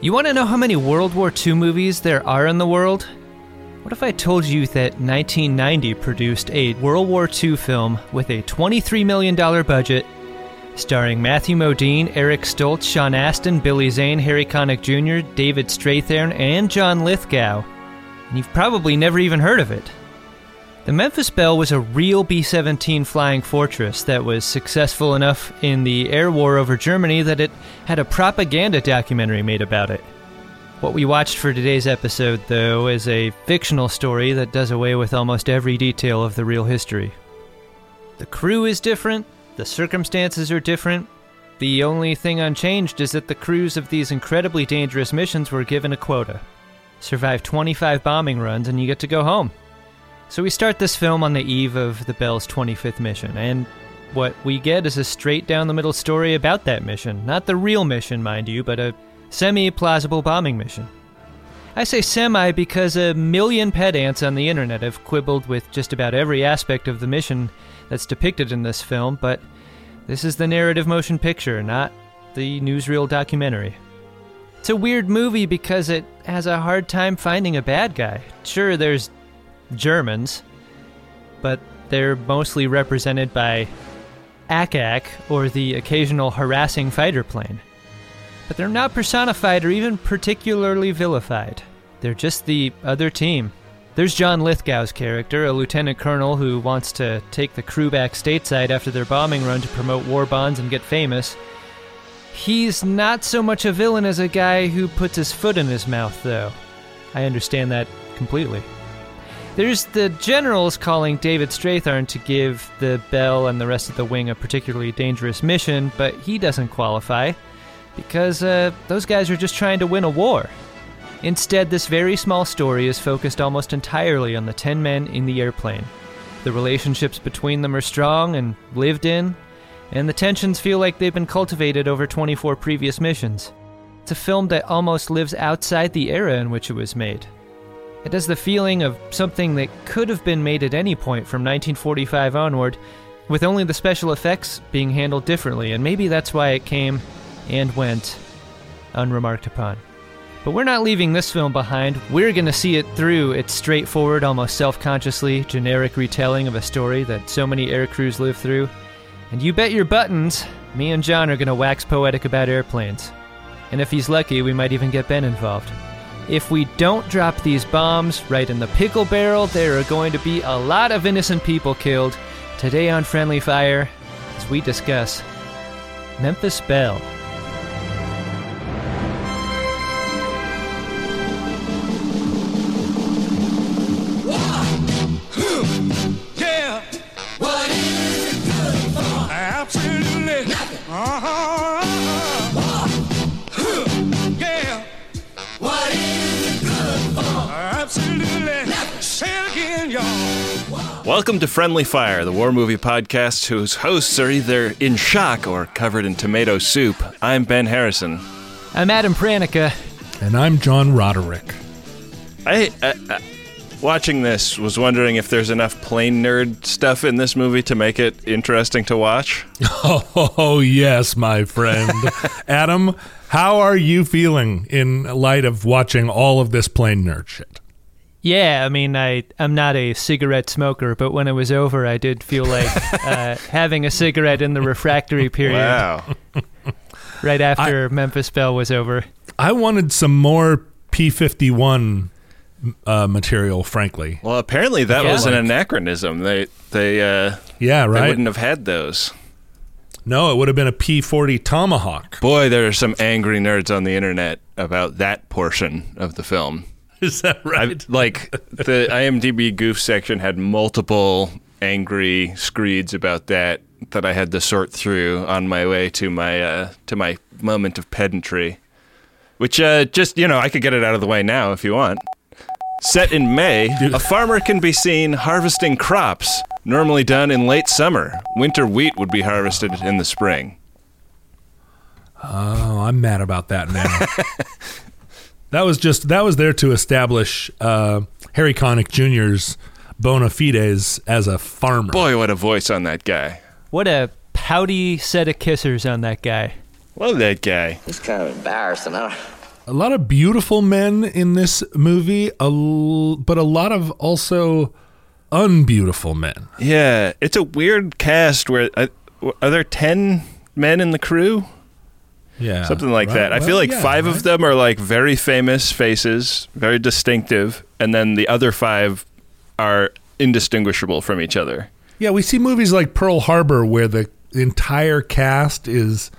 You want to know how many World War II movies there are in the world? What if I told you that 1990 produced a World War II film with a $23 million budget, starring Matthew Modine, Eric Stoltz, Sean Astin, Billy Zane, Harry Connick Jr., David Strathairn, and John Lithgow, and you've probably never even heard of it? The Memphis Belle was a real B 17 flying fortress that was successful enough in the air war over Germany that it had a propaganda documentary made about it. What we watched for today's episode, though, is a fictional story that does away with almost every detail of the real history. The crew is different, the circumstances are different. The only thing unchanged is that the crews of these incredibly dangerous missions were given a quota. Survive 25 bombing runs and you get to go home. So we start this film on the eve of the Belle's 25th mission, and what we get is a straight down the middle story about that mission. Not the real mission, mind you, but a semi plausible bombing mission. I say semi because a million pedants on the internet have quibbled with just about every aspect of the mission that's depicted in this film, but this is the narrative motion picture, not the newsreel documentary. It's a weird movie because it has a hard time finding a bad guy. Sure, there's Germans, but they're mostly represented by Ack-Ack or the occasional harassing fighter plane. But they're not personified or even particularly vilified. They're just the other team. There's John Lithgow's character, a lieutenant colonel who wants to take the crew back stateside after their bombing run to promote war bonds and get famous. He's not so much a villain as a guy who puts his foot in his mouth, though. I understand that completely. There's the generals calling David Strathairn to give the Belle and the rest of the wing a particularly dangerous mission, but he doesn't qualify because uh, those guys are just trying to win a war. Instead, this very small story is focused almost entirely on the 10 men in the airplane. The relationships between them are strong and lived in, and the tensions feel like they've been cultivated over 24 previous missions. It's a film that almost lives outside the era in which it was made. It has the feeling of something that could have been made at any point from 1945 onward, with only the special effects being handled differently, and maybe that's why it came and went unremarked upon. But we're not leaving this film behind. We're going to see it through its straightforward, almost self consciously generic retelling of a story that so many air crews live through. And you bet your buttons, me and John are going to wax poetic about airplanes. And if he's lucky, we might even get Ben involved. If we don't drop these bombs right in the pickle barrel, there are going to be a lot of innocent people killed. Today on Friendly Fire, as we discuss Memphis Belle. Welcome to Friendly Fire, the war movie podcast whose hosts are either in shock or covered in tomato soup. I'm Ben Harrison. I'm Adam Pranica. And I'm John Roderick. I, I, I watching this was wondering if there's enough plane nerd stuff in this movie to make it interesting to watch. Oh, yes, my friend. Adam, how are you feeling in light of watching all of this plane nerd shit? Yeah, I mean, I I'm not a cigarette smoker, but when it was over, I did feel like uh, having a cigarette in the refractory period Wow. right after Memphis Belle was over. I wanted some more P51 uh, material, frankly. Well, apparently that Yeah. was an anachronism. They they uh, Yeah, they right? wouldn't have had those. No, it would have been a P40 Tomahawk. Boy, there are some angry nerds on the internet about that portion of the film. Is that I, right? like the IMDb goof section had multiple angry screeds about that that I had to sort through on my way to my uh, to my moment of pedantry. Which uh, just you know I could get it out of the way now if you want. Set in May, a farmer can be seen harvesting crops, normally done in late summer. Winter wheat would be harvested in the spring. Oh, I'm mad about that now. that was just that was there to establish uh, Harry Connick Jr.'s bona fides as a farmer. Boy, what a voice on that guy. What a pouty set of kissers on that guy. Love that guy. It's kind of embarrassing. I don't, a lot of beautiful men in this movie, a l- but a lot of also unbeautiful men. Yeah, it's a weird cast where uh, are there 10 men in the crew? Yeah, Something like right. that. I feel like yeah, 5 right. of them are like very famous faces, very distinctive, and then the other 5 are indistinguishable from each other. Yeah, we see movies like Pearl Harbor where the entire cast is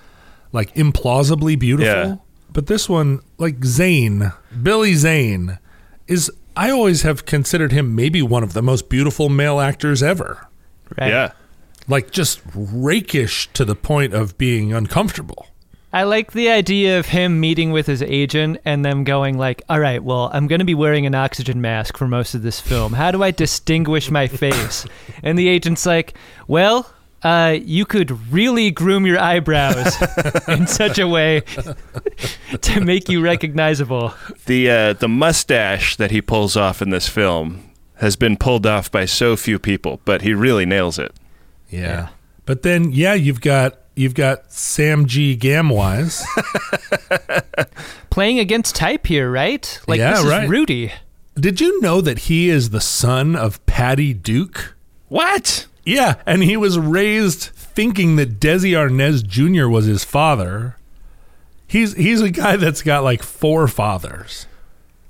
like implausibly beautiful. Yeah. But this one, like Zane, Billy Zane, is I always have considered him maybe one of the most beautiful male actors ever. Right. Yeah. Like just rakish to the point of being uncomfortable. I like the idea of him meeting with his agent and them going like, "All right, well, I'm going to be wearing an oxygen mask for most of this film. How do I distinguish my face?" And the agent's like, "Well, uh, you could really groom your eyebrows in such a way to make you recognizable." The uh, the mustache that he pulls off in this film has been pulled off by so few people, but he really nails it. Yeah. But then yeah, you've got you've got Sam G. Gamwise. Playing against type here, right? Like Yeah, this is right. Rudy. Did you know that he is the son of Patty Duke? What? Yeah, and he was raised thinking that Desi Arnaz Jr. was his father. He's he's a guy that's got like four fathers.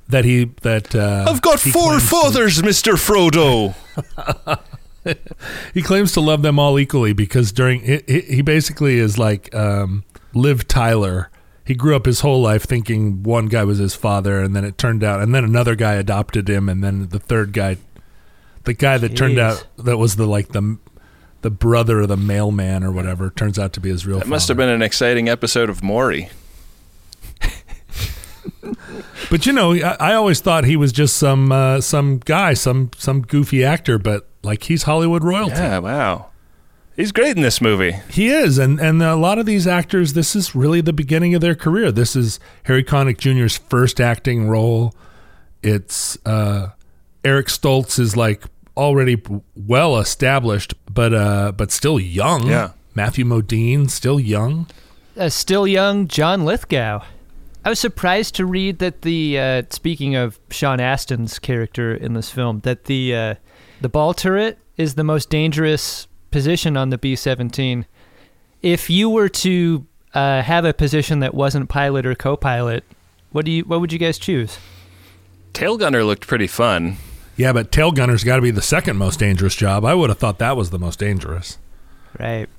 That he that uh, I've got four claims to- fathers, Mr. Frodo. he claims to love them all equally because during he, he he basically is like um, Liv Tyler. He grew up his whole life thinking one guy was his father, and then it turned out, and then another guy adopted him, and then the third guy, the guy that turned out that was the like the the brother of the mailman or whatever, turns out to be his real. That must have been an exciting episode of Maury. But you know, I, I always thought he was just some uh, some guy, some some goofy actor, but like he's Hollywood royalty. Yeah, wow. He's great in this movie. He is, and and a lot of these actors, this is really the beginning of their career. This is Harry Connick Jr.'s first acting role. It's uh, Eric Stoltz is like already well established, but uh, but still young. Yeah. Matthew Modine still young. a still young John Lithgow. I was surprised to read that the uh, speaking of Sean Astin's character in this film, that the uh, the ball turret is the most dangerous position on the B seventeen. If you were to uh, have a position that wasn't pilot or co-pilot, what do you what would you guys choose? Tail Gunner looked pretty fun. Yeah, but tail gunner's got to be the second most dangerous job. I would have thought that was the most dangerous. Right.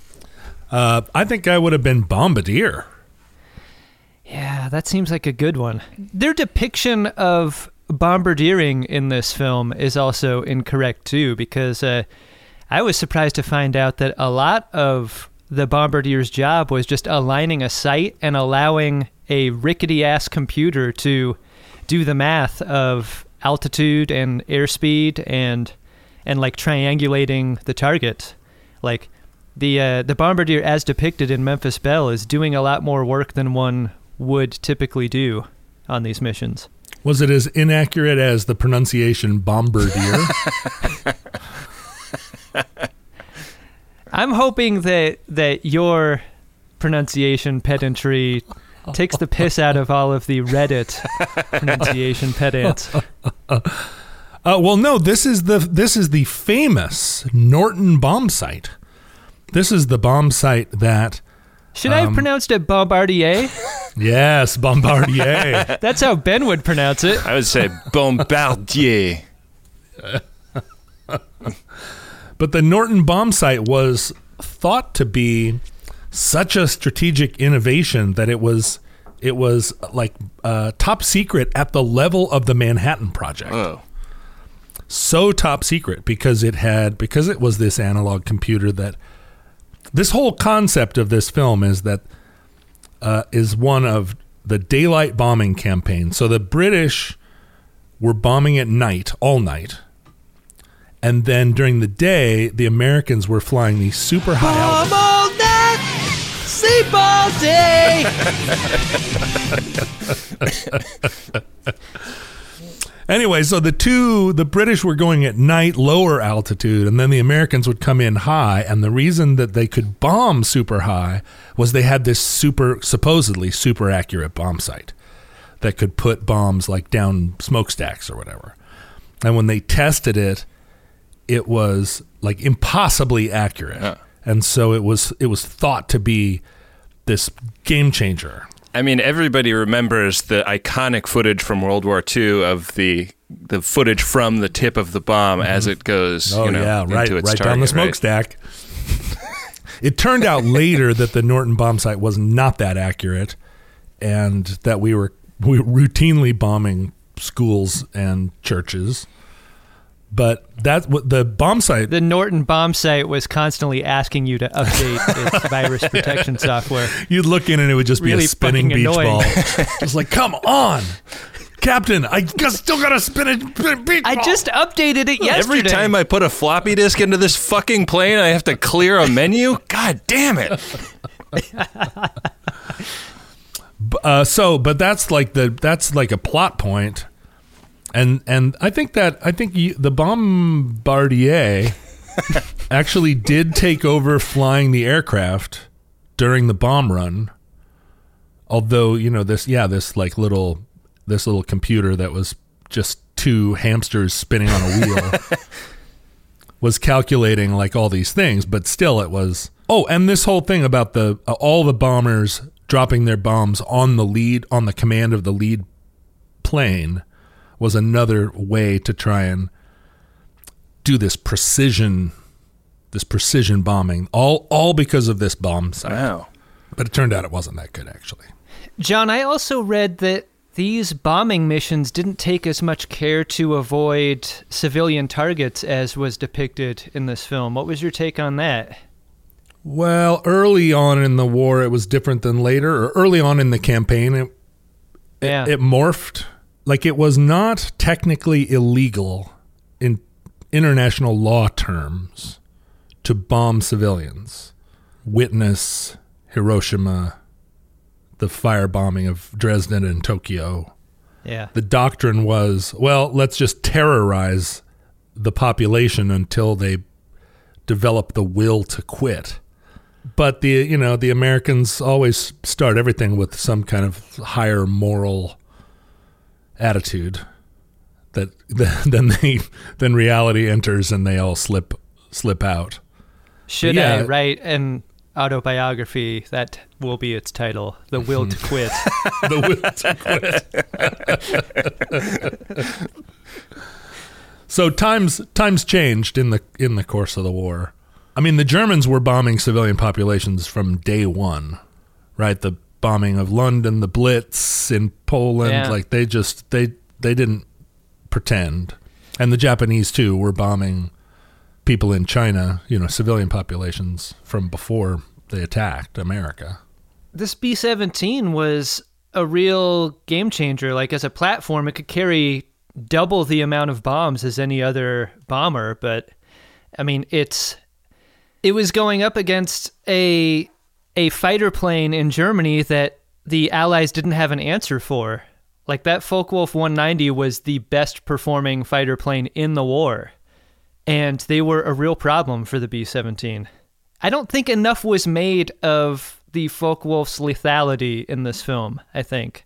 Uh, I think I would have been bombardier. Yeah, that seems like a good one. Their depiction of bombardiering in this film is also incorrect too, because uh, I was surprised to find out that a lot of the bombardier's job was just aligning a sight and allowing a rickety ass computer to do the math of altitude and airspeed and and like triangulating the target. Like the uh, the bombardier as depicted in Memphis Belle is doing a lot more work than one would typically do on these missions. Was it as inaccurate as the pronunciation bombardier? I'm hoping that that your pronunciation pedantry takes the piss out of all of the Reddit pronunciation pedants. Uh, well, no. This is the this is the famous Norden bomb sight. This is the bomb sight that Should I have pronounced it Bombardier? yes, Bombardier. That's how Ben would pronounce it. I would say Bombardier. but the Norden bomb sight was thought to be such a strategic innovation that it was it was like uh, top secret at the level of the Manhattan Project. Oh. so top secret because it had because it was this analog computer that this whole concept of this film is that uh, is one of the daylight bombing campaign. So the British were bombing at night, all night, and then during the day, the Americans were flying these super high. altitude all night, sleep all day. Anyway, so the two, the British were going at night, lower altitude, and then the Americans would come in high. And the reason that they could bomb super high was they had this super, supposedly super accurate bomb sight. that could put bombs like down smokestacks or whatever. And when they tested it, it was like impossibly accurate. Huh. And so it was it was thought to be this game changer. I mean, everybody remembers the iconic footage from World War II of the the footage from the tip of the bomb mm-hmm. as it goes. Oh you know, yeah, right, into its right down the target, right? smokestack. it turned out later that the Norden bomb sight was not that accurate, and that we were we were routinely bombing schools and churches. But that's what the bomb sight. The Norden bomb sight was constantly asking you to update its virus protection software. You'd look in and it would just be a spinning beach annoying. ball. Just like, come on, Captain! I still got to spin a spin- beach ball. I just updated it yesterday. Every time I put a floppy disk into this fucking plane, I have to clear a menu. God damn it! uh, so but that's like the that's like a plot point and and i think that i think you, the bombardier actually did take over flying the aircraft during the bomb run although you know this yeah this like little this little computer that was just two hamsters spinning on a wheel was calculating like all these things, but still it was. Oh, and this whole thing about the uh, all the bombers dropping their bombs on the lead on the command of the lead plane was another way to try and do this precision this precision bombing all all because of this bomb sight. Wow. But it turned out it wasn't that good actually. John, I also read that these bombing missions didn't take as much care to avoid civilian targets as was depicted in this film. What was your take on that? Well, early on in the war, it was different than later, or early on in the campaign, it, Yeah. it morphed. Like it was not technically illegal in international law terms to bomb civilians. Witness Hiroshima, the firebombing of Dresden and Tokyo. yeah. The doctrine was, well, let's just terrorize the population until they develop the will to quit. But the you know the Americans always start everything with some kind of higher moral attitude that then they then reality enters and they all slip slip out. Should yeah. I write an autobiography that will be its title, The Will to Quit? the will to quit. so times times changed in the in the course of the war. I mean, the Germans were bombing civilian populations from day one, right? The bombing of London, the Blitz in Poland, Yeah. like they just they they didn't pretend, and the Japanese too were bombing people in China, you know, civilian populations from before they attacked America. this B 17 was a real game changer. Like, as a platform, it could carry double the amount of bombs as any other bomber. But, I mean, it's. It was going up against a a fighter plane in Germany that the Allies didn't have an answer for. Like that Focke-Wulf 190 was the best performing fighter plane in the war, and they were a real problem for the B-17. I don't think enough was made of the Focke-Wulf's lethality in this film. I think.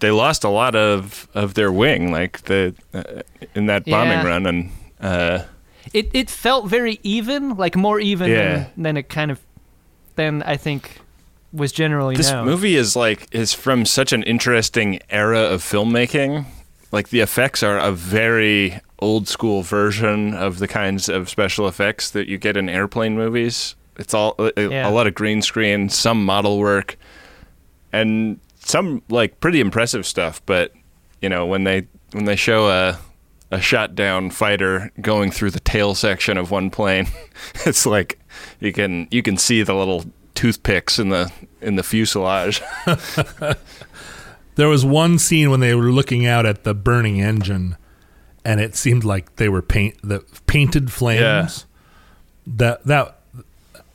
They lost a lot of, of their wing, like the uh, in that bombing Yeah. run, and uh, It it felt very even, like more even Yeah. than, than it kind of than I think was generally this known. movie is like is from such an interesting era of filmmaking. Like the effects are a very old school version of the kinds of special effects that you get in airplane movies. It's all a, Yeah. a lot of green screen, some model work, and some like pretty impressive stuff. But you know when they when they show a a shot down fighter going through the tail section of one plane, it's like you can you can see the little toothpicks in the in the fuselage. There was one scene when they were looking out at the burning engine, and it seemed like they were paint the painted flames. That that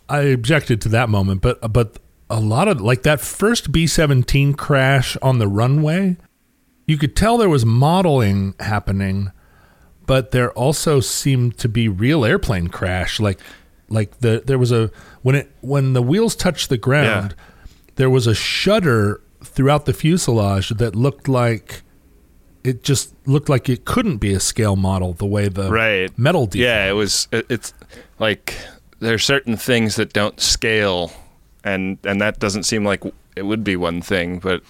I objected to that moment, but but a lot of like that first B seventeen crash on the runway, you could tell there was modeling happening, but there also seemed to be real airplane crash. Like like the there was a when it when the wheels touched the ground, there was a shudder throughout the fuselage that looked like it just looked like it couldn't be a scale model the way the Right. metal detail. Yeah, it was. It, it's like there are certain things that don't scale, and and that doesn't seem like it would be one thing. But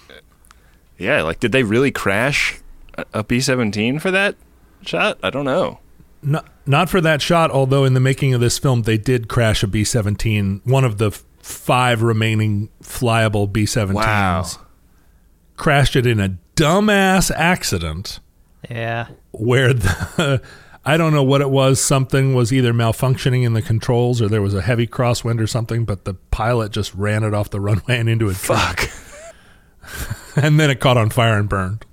yeah, like did they really crash a- B seventeen for that shot? I don't know. Not, not for that shot, although in the making of this film, they did crash a B 17, one of the f- five remaining flyable B 17s. Wow. Crashed it in a dumbass accident Yeah. where the. I don't know what it was. Something was either malfunctioning in the controls or there was a heavy crosswind or something, but the pilot just ran it off the runway and into a tree. Fuck. And then it caught on fire and burned.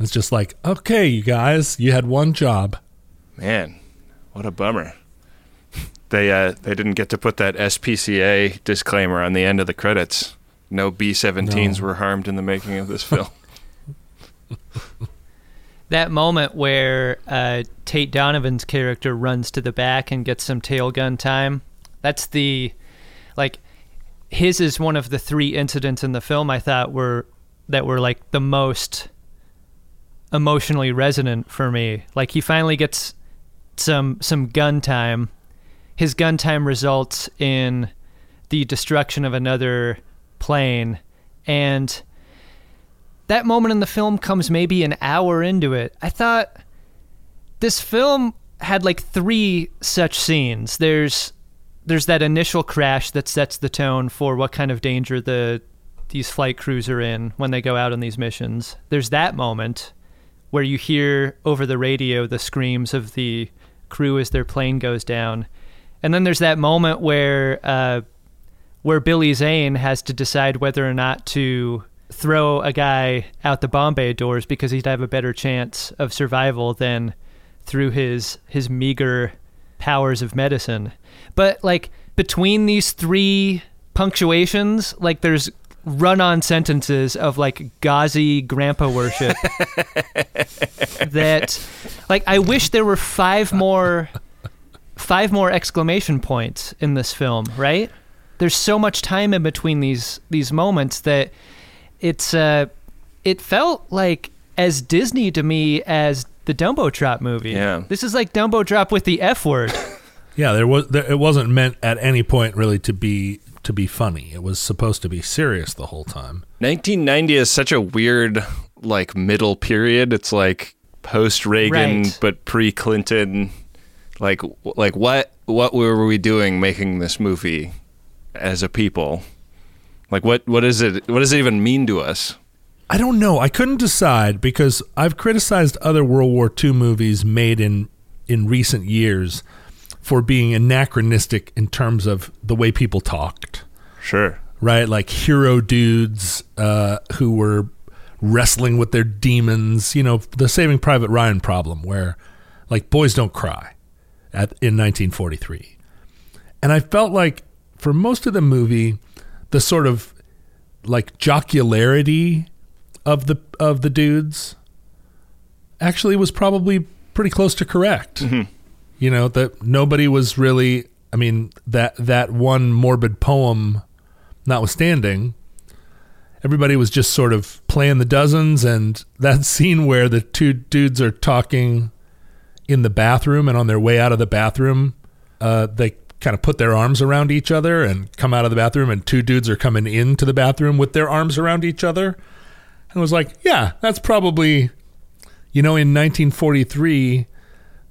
It's just like, okay, you guys, you had one job. Man, what a bummer. They uh, they didn't get to put that SPCA disclaimer on the end of the credits. No B-17s No. were harmed in the making of this film. That moment where uh, Tate Donovan's character runs to the back and gets some tail gun time. That's the like his is one of the three incidents in the film I thought were that were like the most emotionally resonant for me. Like he finally gets some some gun time. His gun time results in the destruction of another plane and that moment in the film comes maybe an hour into it. I thought this film had like three such scenes. There's there's that initial crash that sets the tone for what kind of danger the these flight crews are in when they go out on these missions. There's that moment where you hear over the radio the screams of the crew as their plane goes down. And then there's that moment where uh, where Billy Zane has to decide whether or not to throw a guy out the bomb bay doors because he'd have a better chance of survival than through his his meager powers of medicine. But like between these three punctuations, like there's run-on sentences of like gauzy grandpa worship that like I wish there were five more five more exclamation points in this film, right? There's so much time in between these these moments that it's uh it felt like as Disney to me as the Dumbo Drop movie. Yeah. This is like Dumbo Drop with the F word. Yeah, there was there, it wasn't meant at any point really to be to be funny. It was supposed to be serious the whole time. 1990 is such a weird like middle period. It's like post Reagan Right. but pre Clinton. Like like what what were we doing making this movie as a people? Like what what is it what does it even mean to us? I don't know. I couldn't decide because I've criticized other World War II movies made in in recent years for being anachronistic in terms of the way people talked. Sure. right? Like hero dudes uh, who were wrestling with their demons. You know, the Saving Private Ryan problem, where like boys don't cry at in 1943, and I felt like for most of the movie, the sort of like jocularity of the of the dudes actually was probably pretty close to correct. You know that nobody was really. I mean that that one morbid poem notwithstanding, everybody was just sort of playing the dozens. And that scene where the two dudes are talking in the bathroom and on their way out of the bathroom, uh, they kind of put their arms around each other and come out of the bathroom, and two dudes are coming into the bathroom with their arms around each other. And was like, yeah, that's probably, you know, in 1943,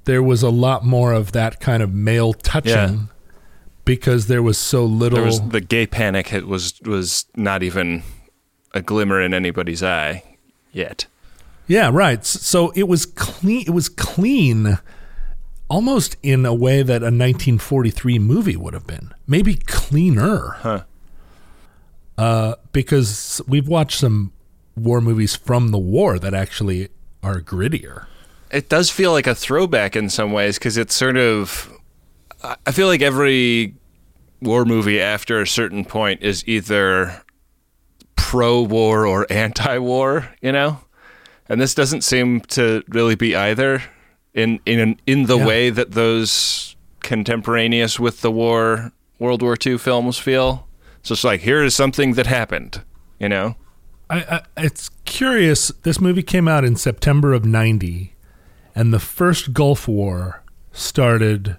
there was a lot more of that kind of male touching. Yeah. Because there was so little. There was the gay panic was was not even a glimmer in anybody's eye yet. Yeah, right. So it was clean. It was clean, almost in a way that a 1943 movie would have been. Maybe cleaner. Huh. Uh, because we've watched some war movies from the war that actually are grittier. It does feel like a throwback in some ways because it's sort of. I- feel like every war movie after a certain point is either pro-war or anti-war, you know, and this doesn't seem to really be either in in in the Yeah. way that those contemporaneous with the war World War II films feel. So it's like here is something that happened, you know. I, I, it's curious. This movie came out in September of 90, and the first Gulf War started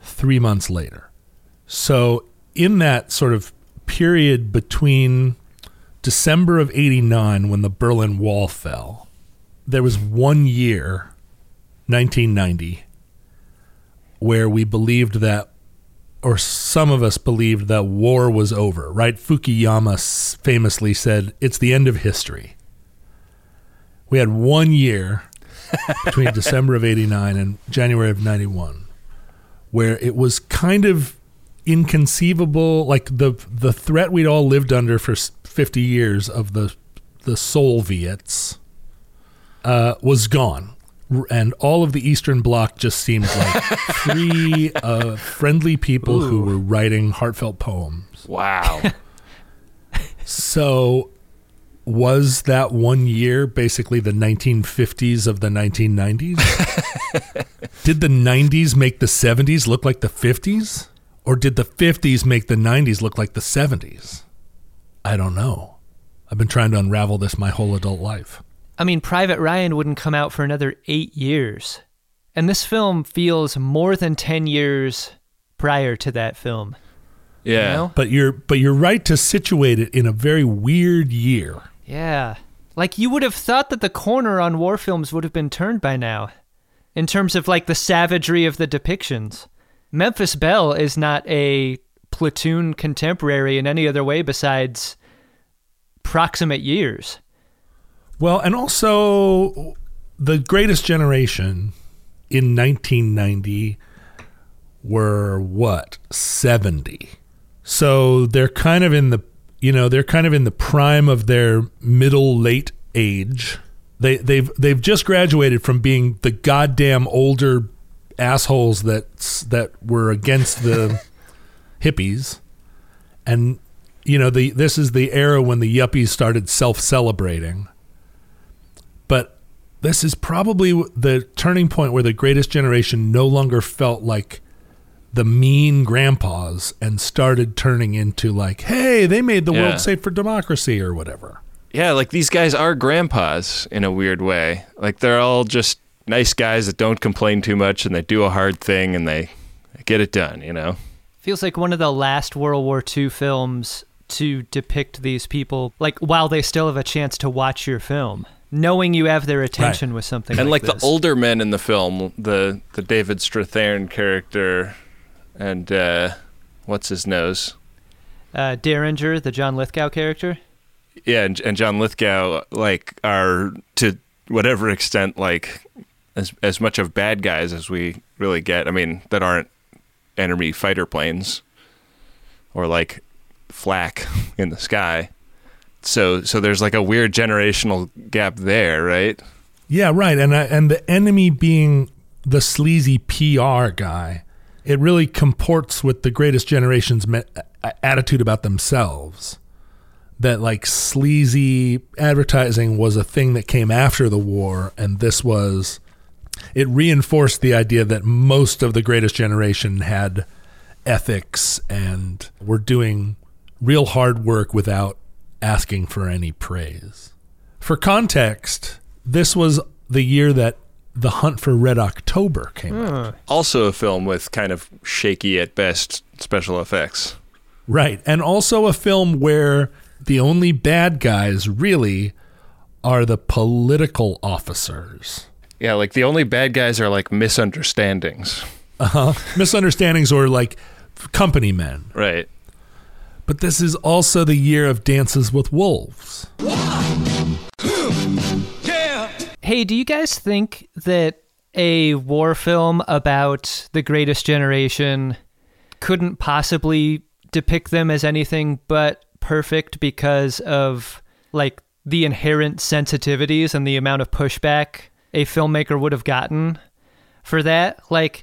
three months later. So, in that sort of period between December of 89, when the Berlin Wall fell, there was one year, 1990, where we believed that or some of us believed that war was over, right? Fukuyama famously said, it's the end of history. We had one year between December of 89 and January of 91 where it was kind of inconceivable like the the threat we'd all lived under for 50 years of the the Soviets uh, was gone and all of the Eastern Bloc just seemed like free, uh, friendly people who were writing heartfelt poems. Wow. So, was that one year basically the 1950s of the 1990s? did the 90s make the 70s look like the 50s? Or did the 50s make the 90s look like the 70s? I don't know. I've been trying to unravel this my whole adult life. I mean, Private Ryan wouldn't come out for another eight years. And this film feels more than 10 years prior to that film. Yeah. You know? But you're but you're right to situate it in a very weird year. Yeah. Like you would have thought that the corner on war films would have been turned by now in terms of like the savagery of the depictions. Memphis Belle is not a platoon contemporary in any other way besides proximate years. Well, and also the greatest generation in 1990 were what? 70. So they're kind of in the you know, they're kind of in the prime of their middle late age. They they've they've just graduated from being the goddamn older assholes that that were against the hippies and you know the this is the era when the yuppies started self-celebrating but this is probably the turning point where the greatest generation no longer felt like the mean grandpas and started turning into like hey they made the Yeah. world safe for democracy or whatever Yeah, like these guys are grandpas in a weird way. Like they're all just nice guys that don't complain too much and they do a hard thing and they get it done, you know? Feels like one of the last World War II films to depict these people, like while they still have a chance to watch your film, knowing you have their attention with something. and like, this. the older men in the film, the the David Strathairn character and uh what's his nose? uh, Derringer, the John Lithgow character. Yeah, and, and John Lithgow like are to whatever extent like as as much of bad guys as we really get. I mean, that aren't enemy fighter planes or like flak in the sky. So so there's like a weird generational gap there, right? yeah right and I, and the enemy being the sleazy pr guy it really comports with the greatest generation's me- attitude about themselves that like sleazy advertising was a thing that came after the war and this was it reinforced the idea that most of the greatest generation had ethics and were doing real hard work without asking for any praise. For context, this was the year that The Hunt for Red October came out. Also a film with kind of shaky at best special effects. Right. And also a film where the only bad guys really are the political officers. Yeah, like the only bad guys are like misunderstandings. Uh-huh. Misunderstandings or like company men. Right. But this is also the year of Dances with Wolves. Yeah. Hey, do you guys think that a war film about the greatest generation couldn't possibly depict them as anything but perfect because of like the inherent sensitivities and the amount of pushback a filmmaker would have gotten for that? Like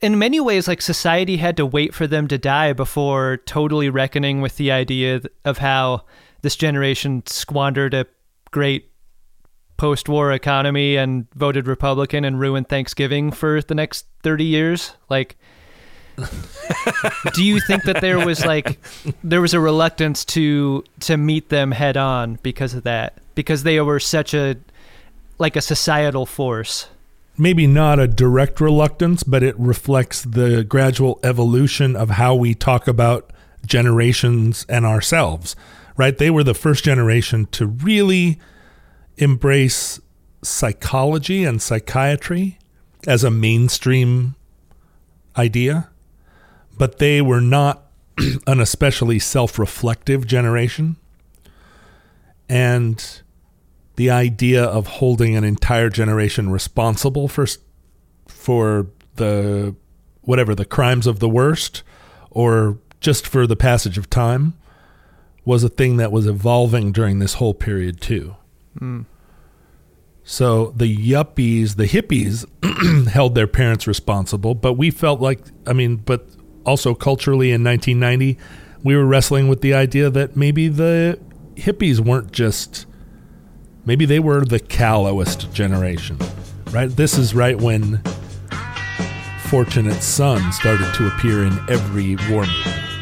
in many ways like society had to wait for them to die before totally reckoning with the idea of how this generation squandered a great post-war economy and voted Republican and ruined Thanksgiving for the next 30 years. Like Do you think that there was like there was a reluctance to to meet them head on because of that? Because they were such a like a societal force. maybe not a direct reluctance, but it reflects the gradual evolution of how we talk about generations and ourselves, right? They were the first generation to really embrace psychology and psychiatry as a mainstream idea, but they were not an especially self reflective generation. And the idea of holding an entire generation responsible for for the whatever the crimes of the worst or just for the passage of time was a thing that was evolving during this whole period too. Hmm. So the yuppies, the hippies held their parents responsible, but we felt like I mean, but also culturally in 1990 we were wrestling with the idea that maybe the hippies weren't just maybe they were the callowest generation, right? This is right when Fortunate Son started to appear in every war movie.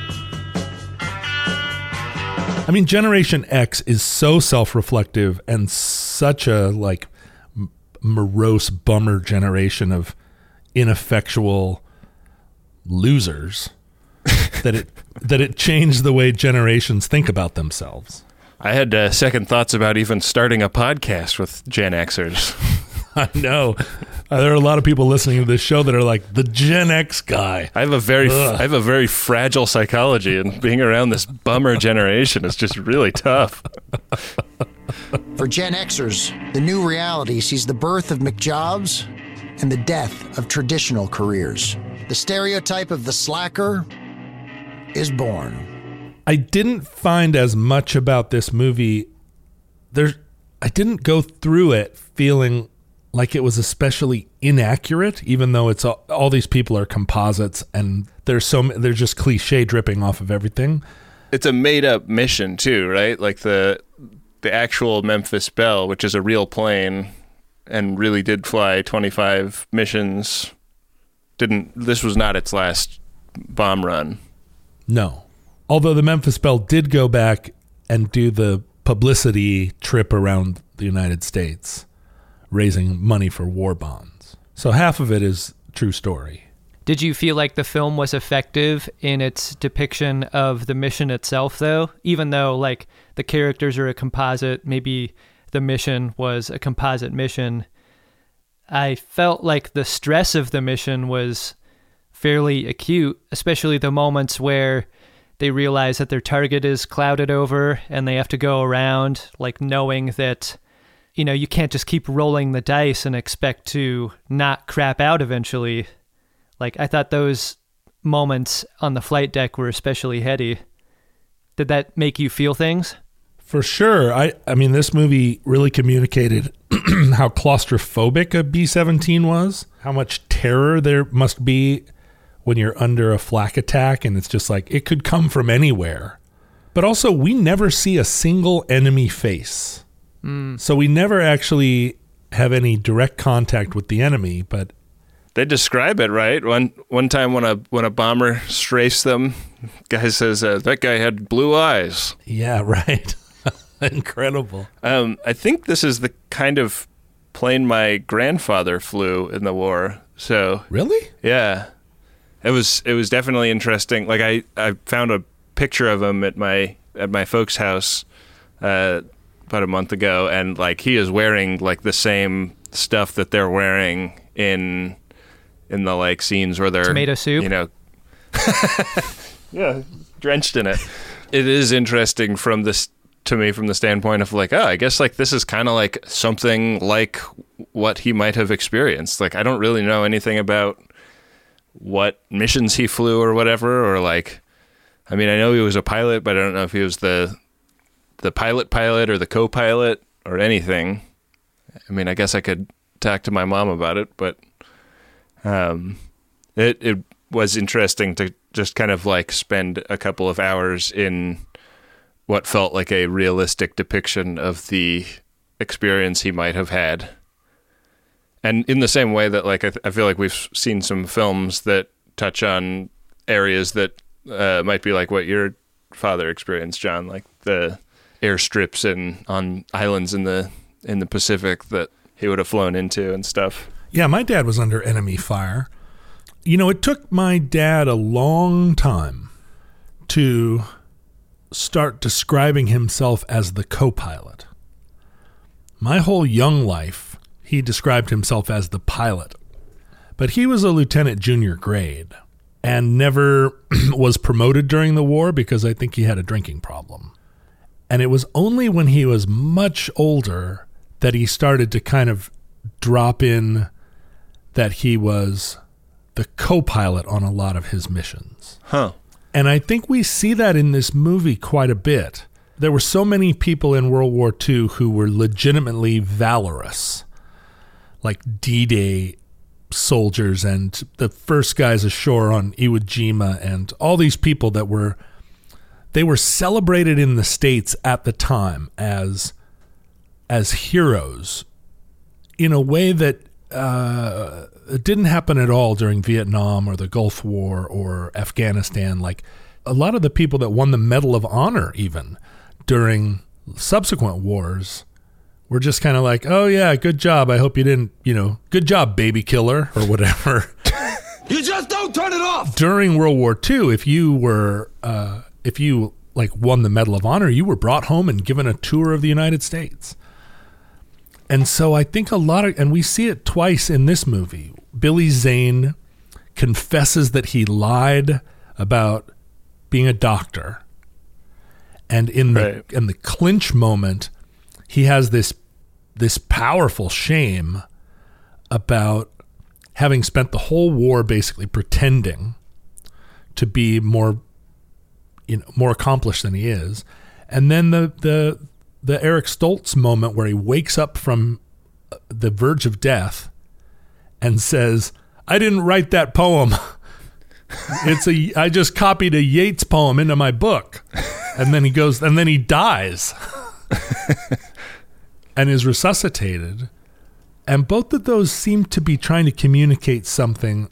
I mean, Generation X is so self-reflective and such a like morose bummer generation of ineffectual losers that it that it changed the way generations think about themselves. I had uh, second thoughts about even starting a podcast with Gen Xers. I know. Uh, there are a lot of people listening to this show that are like the Gen X guy. I have a very, Ugh. I have a very fragile psychology, and being around this bummer generation is just really tough. For Gen Xers, the new reality sees the birth of McJobs and the death of traditional careers. The stereotype of the slacker is born. I didn't find as much about this movie. There, I didn't go through it feeling like it was especially inaccurate, even though it's all, all these people are composites and there's so they're just cliche dripping off of everything. It's a made-up mission too, right? Like the the actual Memphis Belle, which is a real plane, and really did fly 25 missions. Didn't this was not its last bomb run? No. Although the Memphis Belle did go back and do the publicity trip around the United States, raising money for war bonds. So half of it is true story. Did you feel like the film was effective in its depiction of the mission itself, though? Even though, like, the characters are a composite, maybe the mission was a composite mission. I felt like the stress of the mission was fairly acute, especially the moments where they realize that their target is clouded over and they have to go around, like, knowing that you know, you can't just keep rolling the dice and expect to not crap out eventually. Like, I thought those moments on the flight deck were especially heady. Did that make you feel things? For sure. I, I mean, this movie really communicated how claustrophobic a B 17 was, how much terror there must be when you're under a flak attack, and it's just like it could come from anywhere. But also, we never see a single enemy face. So we never actually have any direct contact with the enemy, but They describe it right. One one time when a when a bomber strafes them, guy says uh, that guy had blue eyes. yeah, right. Incredible. Um, I think this is the kind of plane my grandfather flew in the war. So Really? yeah, it was it was definitely interesting. Like I, I found a picture of him at my at my folks' house uh, about a month ago, and like he is wearing like the same stuff that they're wearing in in the like scenes where they're Tomato soup? You know, yeah, drenched in it. It is interesting from this to me from the standpoint of like, oh, I guess like this is kind of like something like what he might have experienced. Like I don't really know anything about what missions he flew or whatever or like I mean, I know he was a pilot, but I don't know if he was the the pilot pilot or the co-pilot or anything. I mean, I guess I could talk to my mom about it, but um it it was interesting to just kind of like spend a couple of hours in what felt like a realistic depiction of the experience he might have had. And in the same way that like I, th- I feel like we've seen some films that touch on areas that uh, might be like what your father experienced, John, like the airstrips and on islands in the in the Pacific that he would have flown into and stuff. Yeah, my dad was under enemy fire. You know, it took my dad a long time to start describing himself as the co pilot. My whole young life, he described himself as the pilot. But he was a lieutenant junior grade and never was promoted during the war because I think he had a drinking problem. And it was only when he was much older that he started to kind of drop in that he was the co pilot on a lot of his missions. Huh. And I think we see that in this movie quite a bit. There were so many people in World War II who were legitimately valorous, like D Day soldiers and the first guys ashore on Iwo Jima and all these people that were they were celebrated in the states at the time as as heroes in a way that uh, didn't happen at all during Vietnam or the Gulf War or Afghanistan. Like a lot of the people that won the Medal of Honor, even during subsequent wars, were just kind of like, "Oh yeah, good job. I hope you didn't, you know, good job, baby killer or whatever." You just don't turn it off. during World War II, if you were, uh, if you like won the Medal of Honor, you were brought home and given a tour of the United States. And so I think a lot of, and we see it twice in this movie. Billy Zane confesses that he lied about being a doctor, and in the Right. in the clinch moment, he has this this powerful shame about having spent the whole war basically pretending to be more you know more accomplished than he is. And then the the the Eric Stoltz moment where he wakes up from uh, the verge of death and says I didn't write that poem. It's a I just copied a Yeats poem into my book. And then he goes and then he dies. And is resuscitated. And both of those seem to be trying to communicate something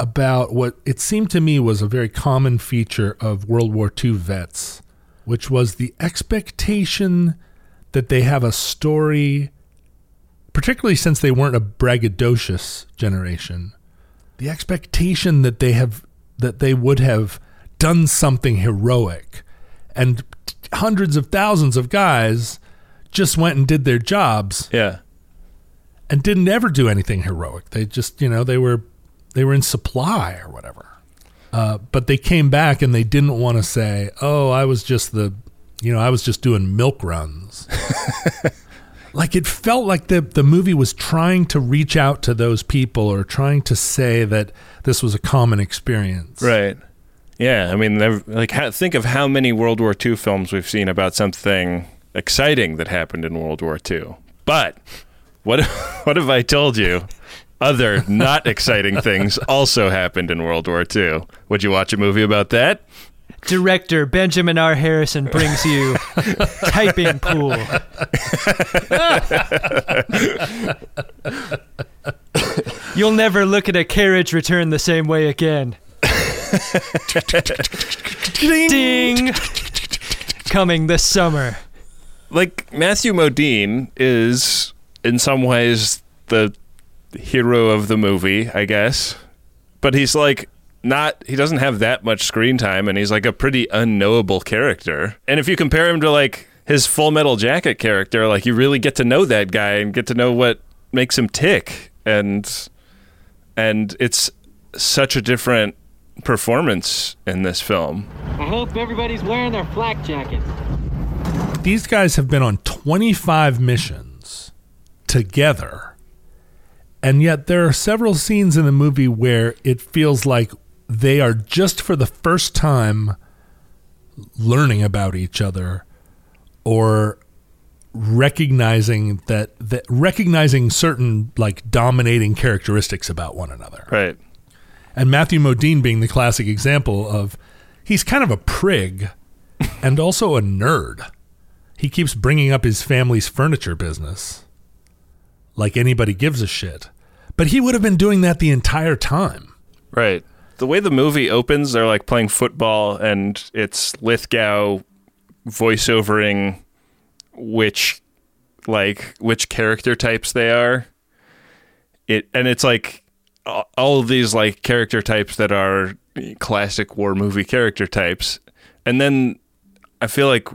about what it seemed to me was a very common feature of World War II vets, which was the expectation that they have a story, particularly since they weren't a braggadocious generation, the expectation that they have that they would have done something heroic, and hundreds of thousands of guys just went and did their jobs Yeah. and didn't ever do anything heroic. They just, you know, they were they were in supply or whatever. Uh, but they came back and they didn't want to say, "Oh, I was just the, you know, I was just doing milk runs." like it felt like the the movie was trying to reach out to those people or trying to say that this was a common experience. Right. Yeah. I mean, like, think of how many World War II films we've seen about something exciting that happened in World War II. But what what have I told you? Other not exciting things also happened in World War II. Would you watch a movie about that? Director Benjamin R. Harrison brings you Typing Pool. You'll never look at a carriage return the same way again. Ding! Coming this summer. Like Matthew Modine is in some ways the hero of the movie, I guess. But he's like not he doesn't have that much screen time and he's like a pretty unknowable character. And if you compare him to like his Full Metal Jacket character, like you really get to know that guy and get to know what makes him tick and and it's such a different performance in this film. I hope everybody's wearing their flak jackets. These guys have been on 25 missions together. And yet there are several scenes in the movie where it feels like they are just for the first time learning about each other or recognizing that, that recognizing certain like dominating characteristics about one another. Right. And Matthew Modine being the classic example of he's kind of a prig and also a nerd. He keeps bringing up his family's furniture business like anybody gives a shit. But he would have been doing that the entire time. Right. the way the movie opens, they're like playing football, and it's Lithgow voiceovering which like which character types they are. It and it's like all of these like character types that are classic war movie character types, and then I feel like.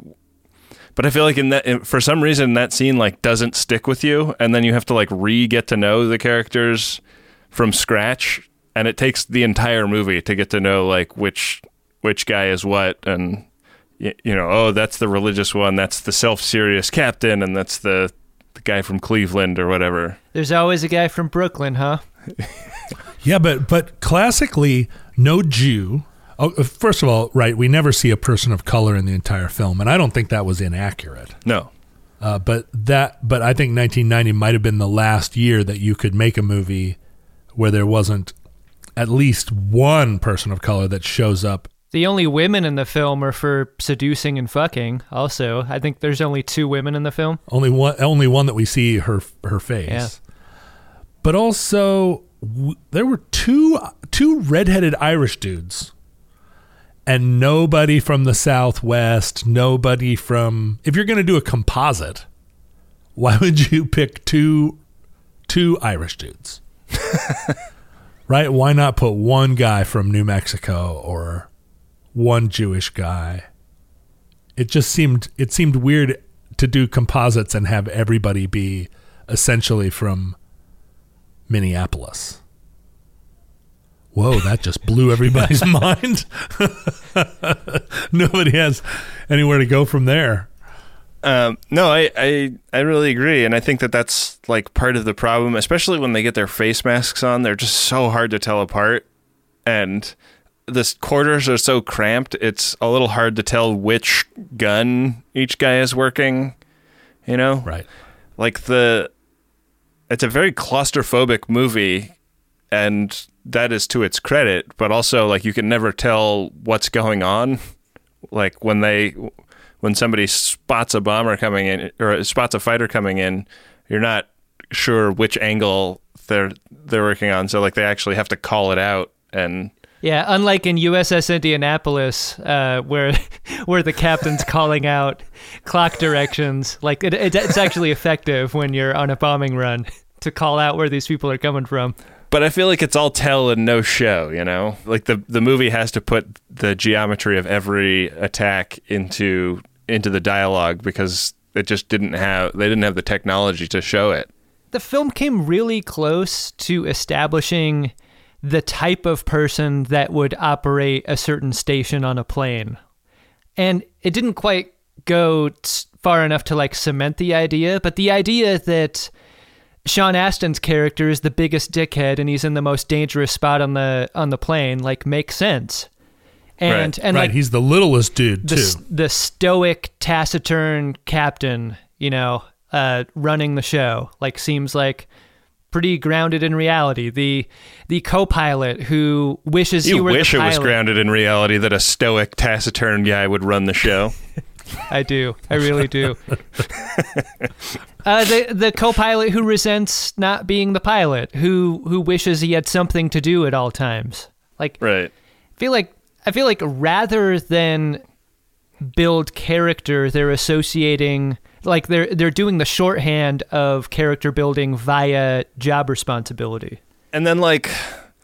But I feel like in that, in- for some reason, that scene like doesn't stick with you, and then you have to like re get to know the characters from scratch, and it takes the entire movie to get to know like which which guy is what, and y- you know, oh, that's the religious one, that's the self-serious captain, and that's the the guy from Cleveland or whatever. There's always a guy from Brooklyn, huh? Yeah, but but classically, no Jew. Oh, uh, first of all, right, we never see a person of color in the entire film, and I don't think that was inaccurate. No, Uh, but that, but I think 1990 might have been the last year that you could make a movie where there wasn't at least one person of color that shows up. The only women in the film are for seducing and fucking. Also, I think there's only two women in the film. Only one, only one that we see her her face. Yeah. But also, w- there were two two redheaded Irish dudes, and nobody from the Southwest. Nobody from. If you're going to do a composite, why would you pick two two Irish dudes? right? Why not put one guy from New Mexico or one Jewish guy? It just seemed it seemed weird to do composites and have everybody be essentially from Minneapolis. Whoa, that just blew everybody's mind. Nobody has anywhere to go from there. Um, no, I, I I really agree, and I think that that's like part of the problem, especially when they get their face masks on. They're just so hard to tell apart, and the quarters are so cramped. It's a little hard to tell which gun each guy is working. You know, Right. like the it's a very claustrophobic movie and that is to its credit but also like you can never tell what's going on. Like when they when somebody spots a bomber coming in or spots a fighter coming in you're not sure which angle they're they're working on. So like they actually have to call it out and Yeah, unlike in USS Indianapolis, uh, where where the captain's calling out clock directions, like it, it, it's actually effective when you're on a bombing run to call out where these people are coming from. But I feel like it's all tell and no show, you know? Like the the movie has to put the geometry of every attack into into the dialogue because it just didn't have they didn't have the technology to show it. The film came really close to establishing the type of person that would operate a certain station on a plane. And it didn't quite go far enough to like cement the idea, but the idea that Sean Astin's character is the biggest dickhead and he's in the most dangerous spot on the on the plane like makes sense. And Right. and right. like He's the littlest dude, the too. the stoic, taciturn captain, you know, uh, running the show, like seems like pretty grounded in reality. The the co-pilot who wishes You wish it was grounded in reality that a stoic, taciturn guy would run the show. I do. I really do. uh, the the co-pilot who resents not being the pilot, who who wishes he had something to do at all times. Like right. I feel like I feel like rather than build character, they're associating like they're they're doing the shorthand of character building via job responsibility. And then like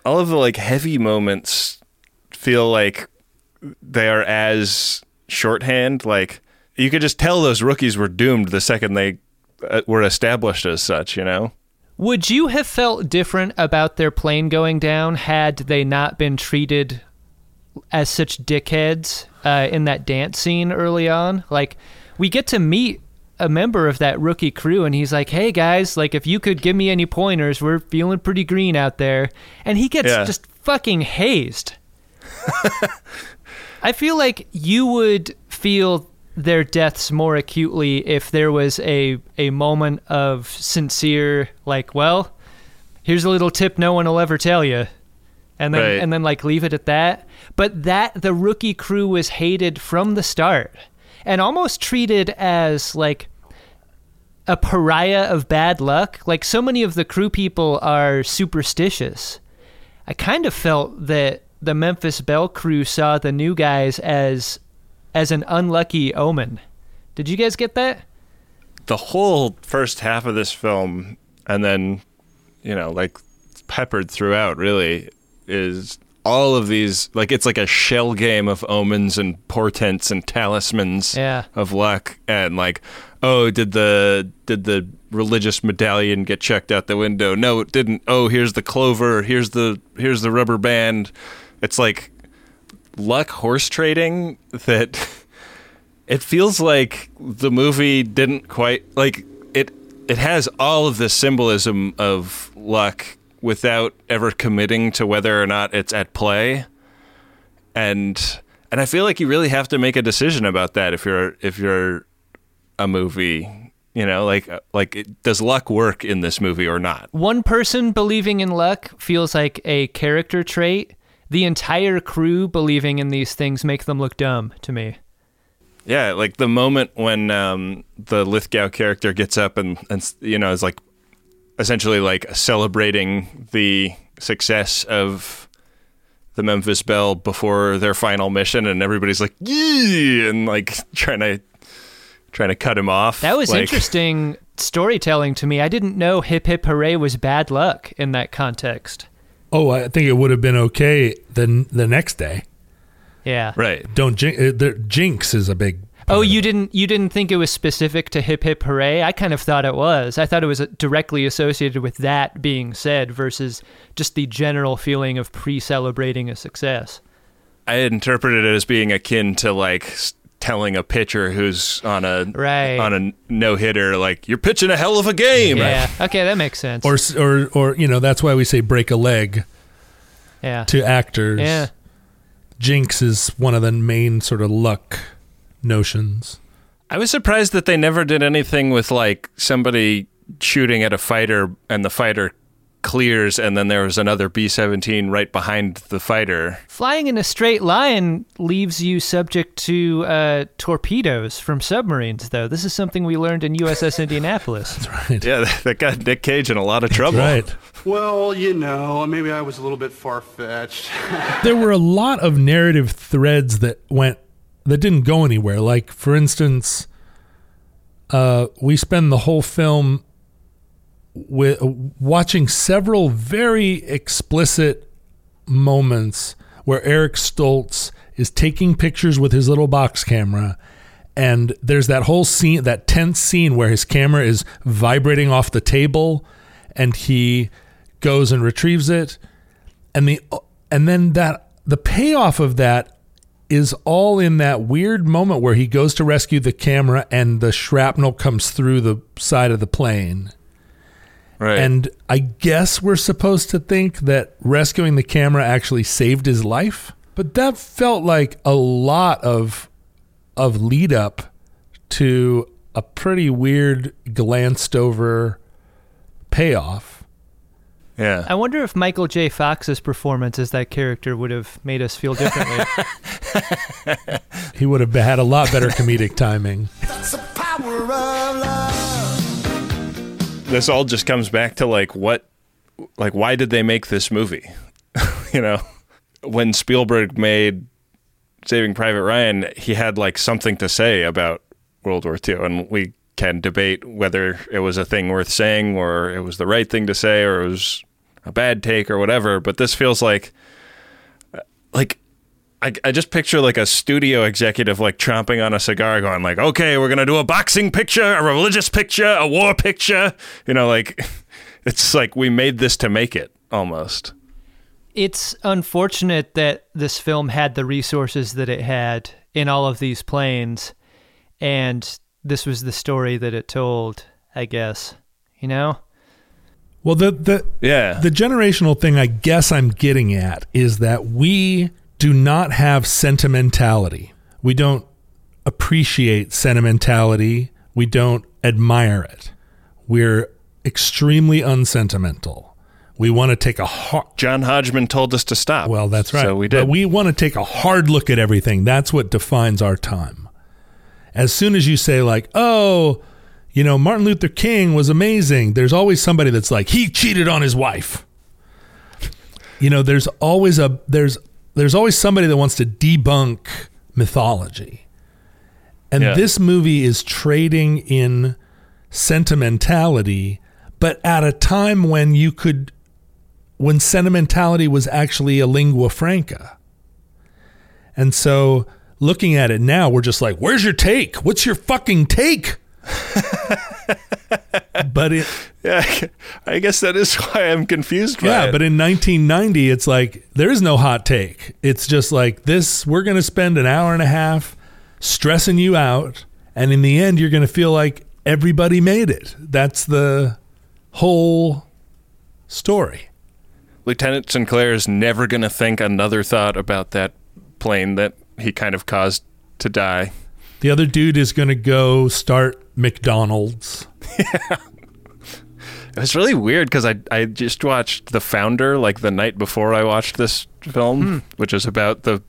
all of the like heavy moments feel like they are as shorthand like you could just tell those rookies were doomed the second they uh, were established as such, you know. Would you have felt different about their plane going down had they not been treated as such dickheads uh, in that dance scene early on? Like, we get to meet a member of that rookie crew, and he's like, "Hey guys, like if you could give me any pointers, we're feeling pretty green out there," and he gets Yeah. just fucking hazed. I feel like you would feel their deaths more acutely if there was a a moment of sincere like, well, here's a little tip no one will ever tell you. And then Right. and then like leave it at that. But that the rookie crew was hated from the start and almost treated as like a pariah of bad luck. Like so many of the crew people are superstitious. I kind of felt that the Memphis Belle crew saw the new guys as as an unlucky omen. Did you guys get that? the whole first half of this film and then you know like peppered throughout really is all of these like it's like a shell game of omens and portents and talismans Yeah. of luck and like oh did the did the religious medallion get checked out the window no it didn't oh here's the clover here's the here's the rubber band it's like luck horse trading that it feels like the movie didn't quite like it it has all of this symbolism of luck without ever committing to whether or not it's at play and and I feel like you really have to make a decision about that if you're if you're a movie you know like like does luck work in this movie or not One person believing in luck feels like a character trait. The entire crew believing in these things make them look dumb to me. Yeah, like the moment when um, the Lithgow character gets up and, and you know is like essentially like celebrating the success of the Memphis Belle before their final mission, and everybody's like, "Yeah," and like trying to trying to cut him off. That was Like, interesting storytelling to me. I didn't know hip hip hooray was bad luck in that context. Oh, I think it would have been okay the the next day. Yeah. Right. Don't jinx. Uh, the, jinx is a big. Oh, you didn't you didn't think it was specific to hip hip hooray? I kind of thought it was. I thought it was uh, directly associated with that being said versus just the general feeling of pre-celebrating a success. I interpreted it as being akin to like s- telling a pitcher who's on a Right. on a no hitter like you're pitching a hell of a game. Yeah. Okay, that makes sense. Or or or you know that's why we say break a leg yeah. to actors. Yeah. Jinx is one of the main sort of luck notions. I was surprised that they never did anything with like somebody shooting at a fighter and the fighter clears and then there was another B-17 right behind the fighter. Flying in a straight line leaves you subject to uh, torpedoes from submarines, though. This is something we learned in USS Indianapolis. That's right. Yeah, that got Nick Cage in a lot of trouble. Right. Well, you know, maybe I was a little bit far fetched. there were a lot of narrative threads that went that didn't go anywhere. Like for instance, uh, we spend the whole film with uh, watching several very explicit moments where Eric Stoltz is taking pictures with his little box camera. And there's that whole scene, that tense scene where his camera is vibrating off the table and he goes and retrieves it and the and then that the payoff of that is all in that weird moment where he goes to rescue the camera and the shrapnel comes through the side of the plane. Right. And I guess we're supposed to think that rescuing the camera actually saved his life, but that felt like a lot of of lead up to a pretty weird glanced over payoff. yeah. I wonder if Michael J. Fox's performance as that character would have made us feel differently. He would have had a lot better comedic timing. This all just comes back to like what like why did they make this movie? You know when spielberg made saving private ryan he had like something to say about world war ii and we can debate whether it was a thing worth saying or it was the right thing to say or it was a bad take or whatever but this feels like uh, like I, I just picture like a studio executive like chomping on a cigar going like okay we're gonna do a boxing picture a religious picture a war picture you know like it's like we made this to make it almost it's unfortunate that this film had the resources that it had in all of these planes, and this was the story that it told, I guess. You know? Well, the the yeah the generational thing I guess I'm getting at is that we do not have sentimentality. We don't appreciate sentimentality. We don't admire it. We're extremely unsentimental. We want to take a hard john hodgman told us to stop well, that's right. so we did But we want to take a hard look at everything. That's what defines our time. As soon as you say like, "Oh, you know, Martin Luther King was amazing." There's always somebody that's like, "He cheated on his wife." You know, there's always a there's there's always somebody that wants to debunk mythology. And Yeah. this movie is trading in sentimentality, but at a time when you could when sentimentality was actually a lingua franca. And so looking at it now, we're just like, where's your take? What's your fucking take? but it Yeah, I guess that is why I'm confused yeah, it. but in 1990, it's like there is no hot take. It's just like this. We're going to spend an hour and a half stressing you out, and in the end, you're going to feel like everybody made it. That's the whole story. Lieutenant Sinclair is never going to think another thought about that plane that he kind of caused to die. The other dude is going to go start McDonald's. Yeah. It was really weird because I I just watched The Founder like the night before I watched this film, hmm. which is about the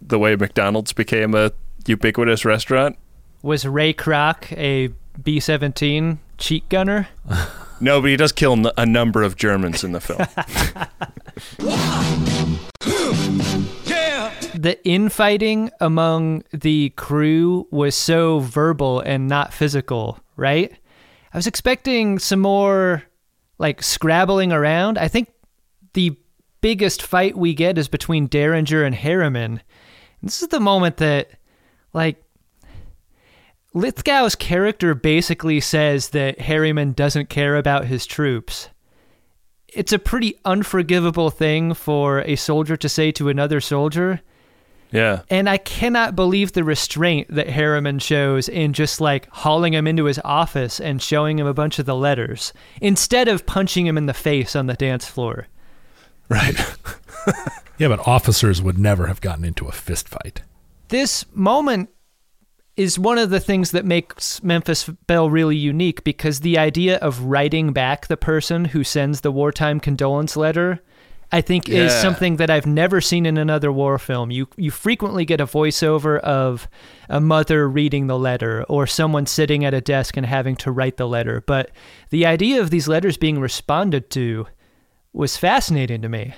the way McDonald's became a ubiquitous restaurant. Was Ray Kroc a B 17 cheat gunner? No, but he does kill n- a number of Germans in the film. The infighting among the crew was so verbal and not physical, right? I was expecting some more like scrabbling around. I think the biggest fight we get is between Derringer and Harriman. This is the moment that, like, Lithgow's character basically says that Harriman doesn't care about his troops. It's a pretty unforgivable thing for a soldier to say to another soldier. Yeah. And I cannot believe the restraint that Harriman shows in just like hauling him into his office and showing him a bunch of the letters instead of punching him in the face on the dance floor. Right. Yeah, but officers would never have gotten into a fist fight. This moment is one of the things that makes Memphis Belle really unique because the idea of writing back the person who sends the wartime condolence letter I think is something that I've never seen in another war film. You you frequently get a voiceover of a mother reading the letter or someone sitting at a desk and having to write the letter, but the idea of these letters being responded to was fascinating to me.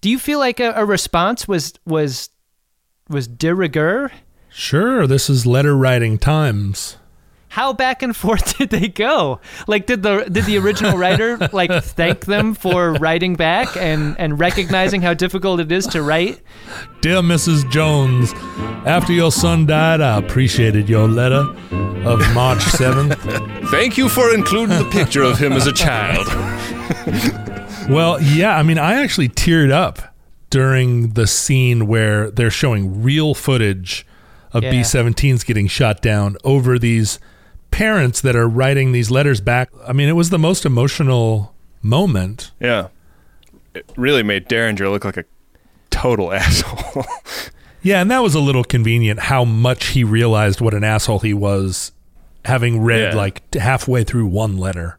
Do you feel like a, a response was was was de rigueur? Sure, this is letter writing times. How back and forth did they go? Like, did the did the original writer like thank them for writing back and and recognizing how difficult it is to write? Dear Mrs. Jones, after your son died, I appreciated your letter of March 7th. Thank you for including the picture of him as a child. Well, yeah, I mean, I actually teared up during the scene where they're showing real footage of Yeah. B 17s getting shot down over these parents that are writing these letters back. I mean, it was the most emotional moment. Yeah. It really made Derringer look like a total asshole. Yeah, and that was a little convenient how much he realized what an asshole he was having read Yeah. like halfway through one letter.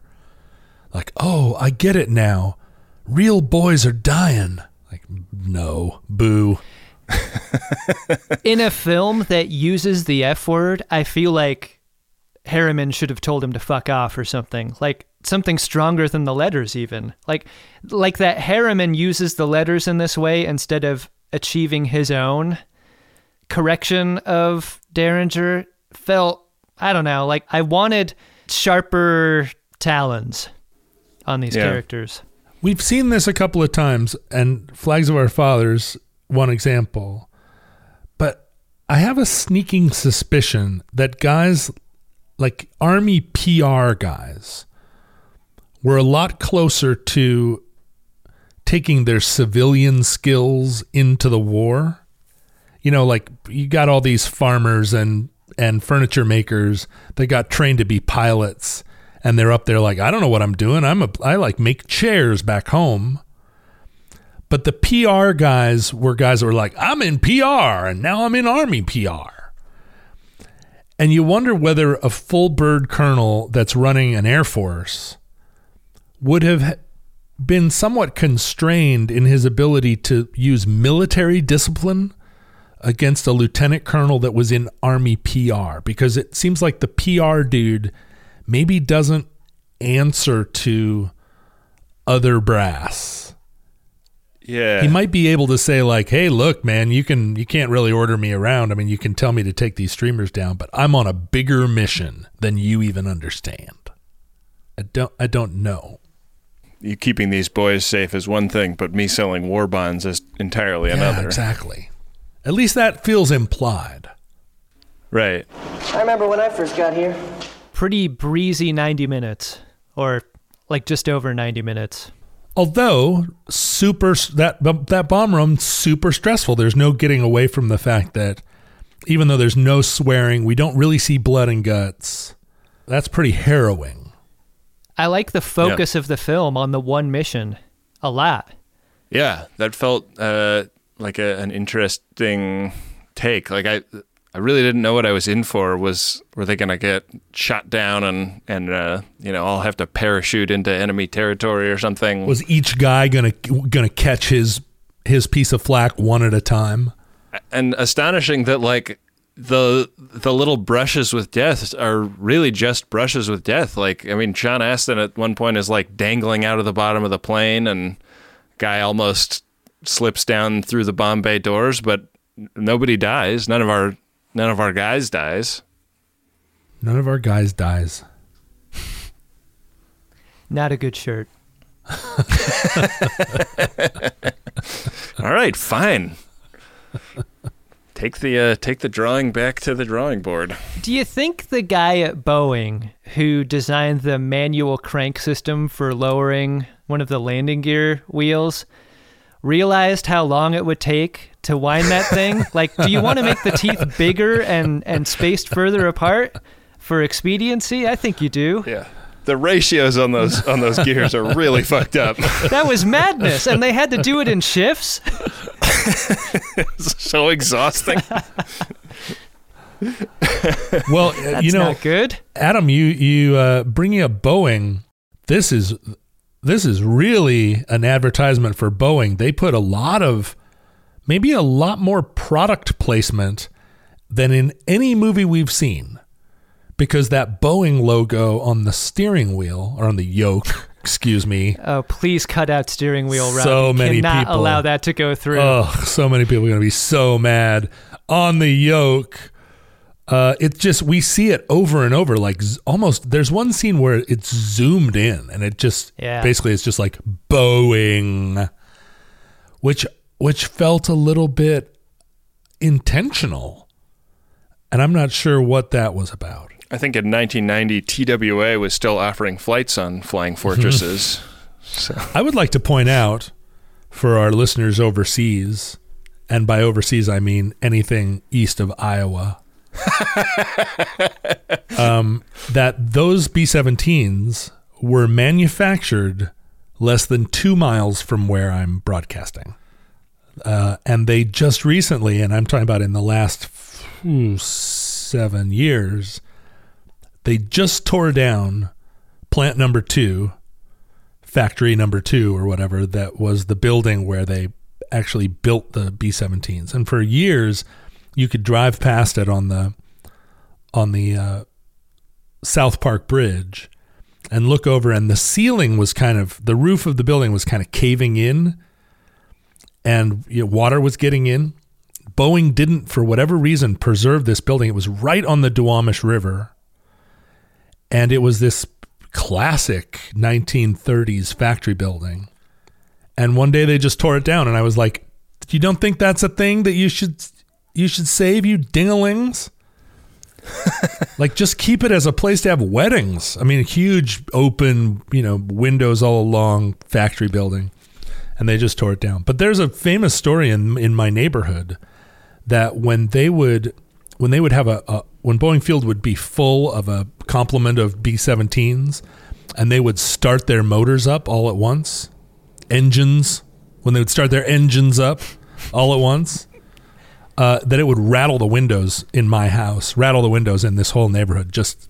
Like, oh, I get it now. Real boys are dying. Like, no, boo. In a film that uses the F word, I feel like Harriman should have told him to fuck off or something. Like something stronger than the letters even. Like like that Harriman uses the letters in this way instead of achieving his own correction of Derringer felt I don't know, like I wanted sharper talons on these Yeah. characters. We've seen this a couple of times, and Flags of Our Fathers, one example. But I have a sneaking suspicion that guys like Army PR guys were a lot closer to taking their civilian skills into the war. You know, like you got all these farmers and and furniture makers that got trained to be pilots and they're up there like I don't know what I'm doing. I'm a I like make chairs back home. But the PR guys were guys that were like I'm in PR and now I'm in army PR. And you wonder whether a full bird colonel that's running an air force would have been somewhat constrained in his ability to use military discipline against a lieutenant colonel that was in army PR because it seems like the PR dude maybe doesn't answer to other brass. Yeah. He might be able to say like, "Hey, look, man, you can you can't really order me around. I mean, you can tell me to take these streamers down, but I'm on a bigger mission than you even understand." I don't I don't know. you keeping these boys safe is one thing, but me selling war bonds is entirely Yeah, another. exactly. At least that feels implied. Right. I remember when I first got here. Pretty breezy 90 minutes, or like just over 90 minutes. Although super that that bomb run super stressful. There's no getting away from the fact that even though there's no swearing, we don't really see blood and guts. That's pretty harrowing. I like the focus of the film on the one mission a lot. Yeah, that felt uh, like a, an interesting take. Like I, I really didn't know what I was in for. Was were they going to get shot down and and uh, you know I'll have to parachute into enemy territory or something? Was each guy gonna gonna catch his his piece of flack one at a time? and astonishing that like the the little brushes with death are really just brushes with death. Like I mean, Sean Astin at one point is like dangling out of the bottom of the plane, and guy almost slips down through the bomb bay doors, but nobody dies. None of our none of our guys dies. None of our guys dies. Not a good shirt. All right, fine. Take the uh, take the drawing back to the drawing board. Do you think the guy at Boeing who designed the manual crank system for lowering one of the landing gear wheels realized how long it would take to wind that thing? like, do you want to make the teeth bigger and, and spaced further apart for expediency? I think you do. Yeah. The ratios on those on those gears are really fucked up. That was madness. And they had to do it in shifts. so exhausting. Well, That's you know, not good. Adam, you you uh, bringing up Boeing. This is this is really an advertisement for Boeing. They put a lot of maybe a lot more product placement than in any movie we've seen because that Boeing logo on the steering wheel or on the yoke, excuse me. Oh, please cut out steering wheel route. So You many cannot people- allow that to go through. Oh, so many people are going to be so mad on the yoke. Uh, it just we see it over and over, like z- almost. There's one scene where it's zoomed in, and it just Yeah. basically it's just like Boeing, which which felt a little bit intentional, and I'm not sure what that was about. I think in 1990, TWA was still offering flights on Flying Fortresses. so I would like to point out for our listeners overseas, and by overseas I mean anything east of Iowa, um, that those B 17s were manufactured less than two miles from where I'm broadcasting. Uh, and they just recently, and I'm talking about in the last phew, seven years, they just tore down plant number two factory number two or whatever that was the building where they actually built the B-17s. And for years, you could drive past it on the on the uh, South Park Bridge and look over, and the ceiling was kind of the roof of the building was kind of caving in, and you know, water was getting in. Boeing didn't, for whatever reason, preserve this building. It was right on the Duwamish River, and it was this classic 1930s factory building. And one day they just tore it down, and I was like, "You don't think that's a thing that you should you should save, you dinglings?" like, just keep it as a place to have weddings. I mean, huge open, you know, windows all along factory building, and they just tore it down. But there's a famous story in in my neighborhood that when they would when they would have a, a when Boeing Field would be full of a complement of B-17s, and they would start their motors up all at once, engines when they would start their engines up all at once, uh, that it would rattle the windows in my house, rattle the windows in this whole neighborhood, just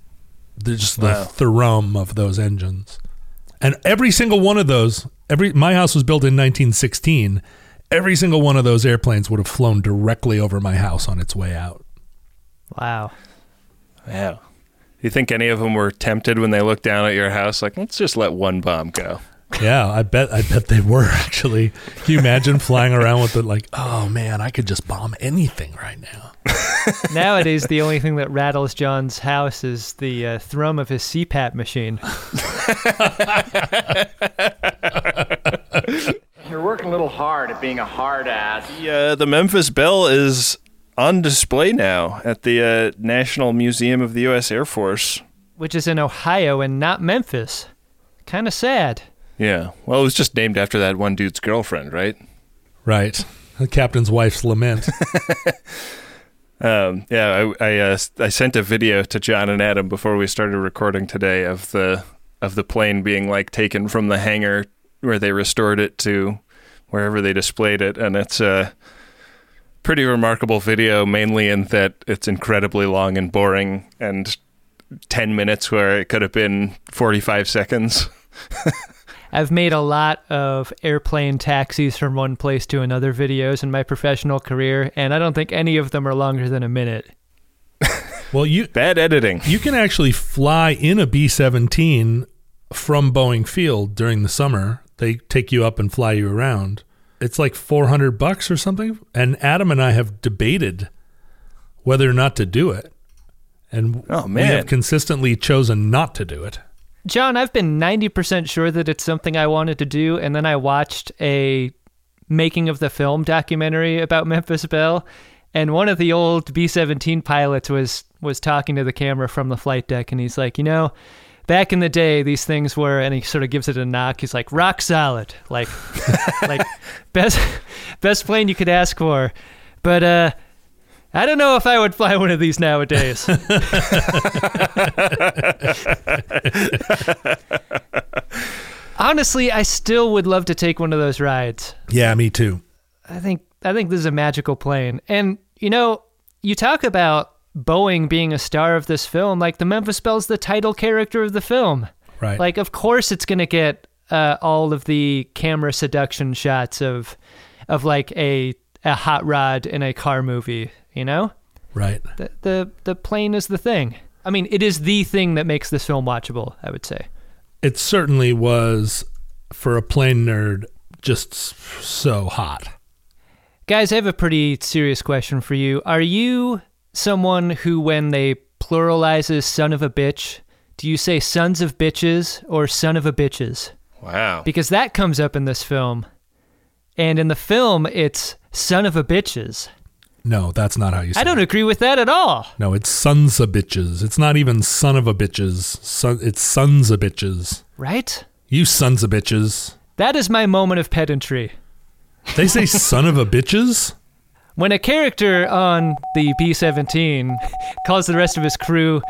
the, just the Wow. thrum of those engines, and every single one of those, every my house was built in 1916. Every single one of those airplanes would have flown directly over my house on its way out. Wow. wow. You think any of them were tempted when they looked down at your house, like, let's just let one bomb go? Yeah, I bet. I bet they were actually. Can you imagine flying around with it like, oh man, I could just bomb anything right now. Nowadays, the only thing that rattles John's house is the uh, thrum of his CPAP machine. You're working a little hard at being a hard ass. The, uh, the Memphis Belle is on display now at the uh, National Museum of the U.S. Air Force. which is in Ohio and not Memphis. Kind of sad. Yeah. Well, it was just named after that one dude's girlfriend, right? Right. The captain's wife's lament. Um, yeah, I I, uh, I sent a video to John and Adam before we started recording today of the of the plane being like taken from the hangar where they restored it to wherever they displayed it, and it's a pretty remarkable video. Mainly in that it's incredibly long and boring, and ten minutes where it could have been forty five seconds. I've made a lot of airplane taxis from one place to another videos in my professional career, and I don't think any of them are longer than a minute. Well, you Bad editing. you can actually fly in a B seventeen from Boeing Field during the summer. They take you up and fly you around. It's like four hundred bucks or something. And Adam and I have debated whether or not to do it, and Oh, we have consistently chosen not to do it. John, I've been 90% sure that it's something I wanted to do, and then I watched a making of the film documentary about Memphis Belle, and one of the old B-17 pilots was was talking to the camera from the flight deck, and he's like, you know, back in the day, these things were, and he sort of gives it a knock. He's like, rock solid, like, like best best plane you could ask for, but uh. I don't know if I would fly one of these nowadays. Honestly, I still would love to take one of those rides. Yeah, me too. I think I think this is a magical plane. And you know, you talk about Boeing being a star of this film, like the Memphis Belle's the title character of the film. Right. Like of course it's going to get uh, all of the camera seduction shots of of like a a hot rod in a car movie, you know? right. The the the plane is the thing. I mean, it is the thing that makes this film watchable, I would say. It certainly was for a plane nerd just so hot. Guys, I have a pretty serious question for you. Are you someone who, when they pluralizes son of a bitch, do you say sons of bitches or son of a bitches? Wow. Because that comes up in this film. And in the film, it's son of a bitches. No, that's not how you say I don't it. agree with that at all. No, it's sons of bitches. It's not even son of a bitches. Son, it's sons of bitches. Right? You sons of bitches. That is my moment of pedantry. They say son of a bitches? When a character on the B 17 calls the rest of his crew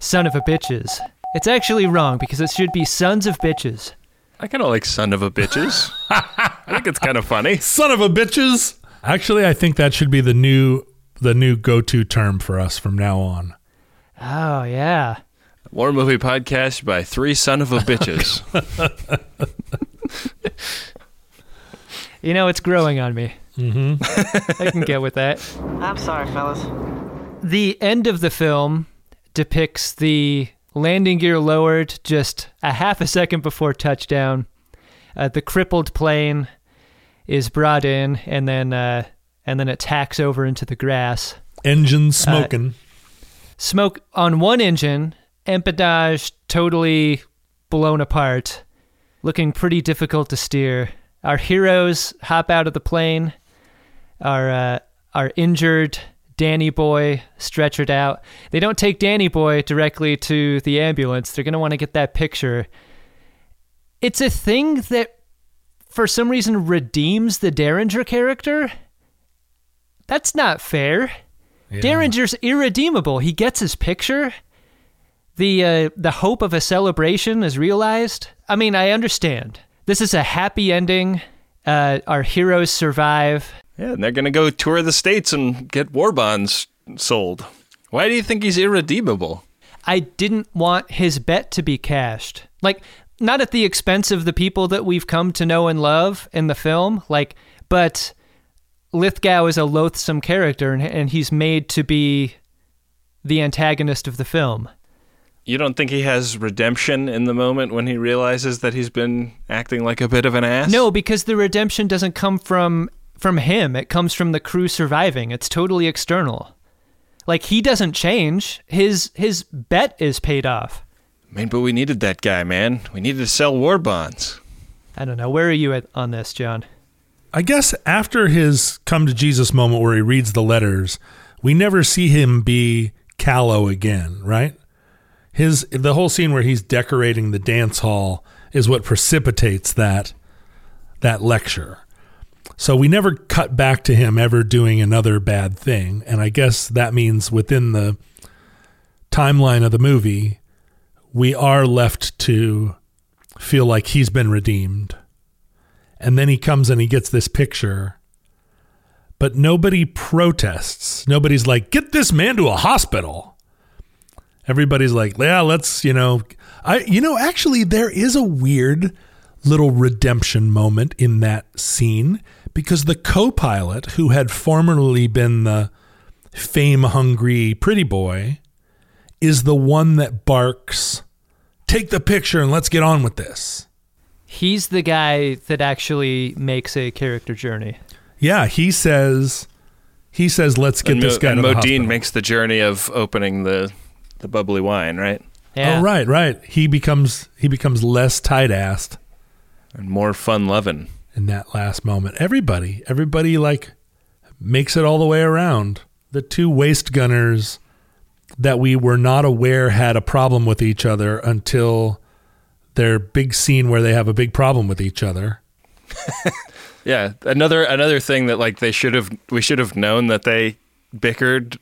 son of a bitches, it's actually wrong because it should be sons of bitches. I kind of like son of a bitches. I think it's kind of funny. Son of a bitches. Actually, I think that should be the new the new go-to term for us from now on. Oh, yeah. War movie podcast by three son of a bitches. You know, it's growing on me. Mm-hmm. I can get with that. I'm sorry, fellas. The end of the film depicts the landing gear lowered just a half a second before touchdown. Uh, the crippled plane is brought in, and then uh, and then it tacks over into the grass. Engine smoking. Smoke on one engine, empennage totally blown apart, looking pretty difficult to steer. Our heroes hop out of the plane. Our uh, our injured Danny Boy stretchered out. They don't take Danny Boy directly to the ambulance. They're gonna want to get that picture. It's a thing that, for some reason, redeems the Derringer character. That's not fair. Derringer's irredeemable. He gets his picture. The uh, the hope of a celebration is realized. I mean, I understand. This is a happy ending. Uh, our heroes survive. yeah, and they're gonna go tour the states and get war bonds sold. Why do you think he's irredeemable? I didn't want his bet to be cashed. Like, not at the expense of the people that we've come to know and love in the film, like, but Lithgow is a loathsome character and, and he's made to be the antagonist of the film. You don't think he has redemption in the moment when he realizes that he's been acting like a bit of an ass? No, because the redemption doesn't come from from him. It comes from the crew surviving. It's totally external. Like he doesn't change. His his bet is paid off. I mean, but we needed that guy, man. We needed to sell war bonds. I don't know. Where are you at on this, John? I guess after his come to Jesus moment where he reads the letters, we never see him be callow again, right? His the whole scene where he's decorating the dance hall is what precipitates that that lecture. So we never cut back to him ever doing another bad thing, and I guess that means within the timeline of the movie, we are left to feel like he's been redeemed. And then he comes and he gets this picture, but nobody protests. Nobody's like, get this man to a hospital. Everybody's like, yeah, let's, you know, I, you know, actually, there is a weird little redemption moment in that scene because the co pilot, who had formerly been the fame hungry pretty boy, is the one that barks, take the picture and let's get on with this. He's the guy that actually makes a character journey. Yeah, he says, he says, let's get and this Mo- guy and to the Modine hospital. makes the journey of opening the the bubbly wine, right? Yeah. Oh, right, right. He becomes he becomes less tight assed And more fun loving. in that last moment. Everybody, everybody like makes it all the way around. The two waste gunners that we were not aware had a problem with each other until their big scene where they have a big problem with each other. Yeah, another another thing that like they should have we should have known that they bickered,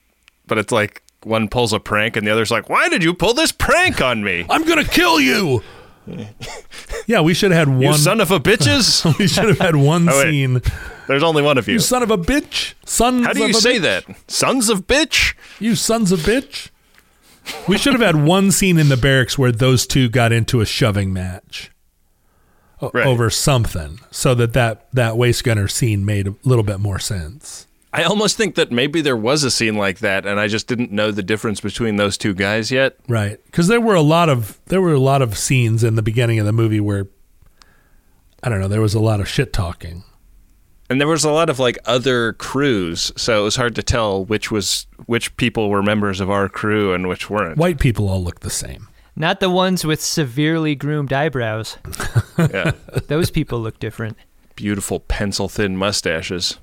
but it's like one pulls a prank and the other's like, "Why did you pull this prank on me? I'm gonna kill you. Yeah, we should have had You one. son of a bitches!" we should have had one Oh, scene. There's only one of you. You son of a bitch. Sons How do of you say bitch. that? Sons of bitch? You sons of bitch. We should have had one scene in the barracks where those two got into a shoving match Right. over something, so that, that that waist gunner scene made a little bit more sense. I almost think that maybe there was a scene like that, and I just didn't know the difference between those two guys yet. Right, because there were a lot of there were a lot of scenes in the beginning of the movie where I don't know there was a lot of shit talking. And there was a lot of like other crews, so it was hard to tell which was which people were members of our crew and which weren't. White people all look the same. Not the ones with severely groomed eyebrows. Yeah. Those people look different. Beautiful pencil thin mustaches.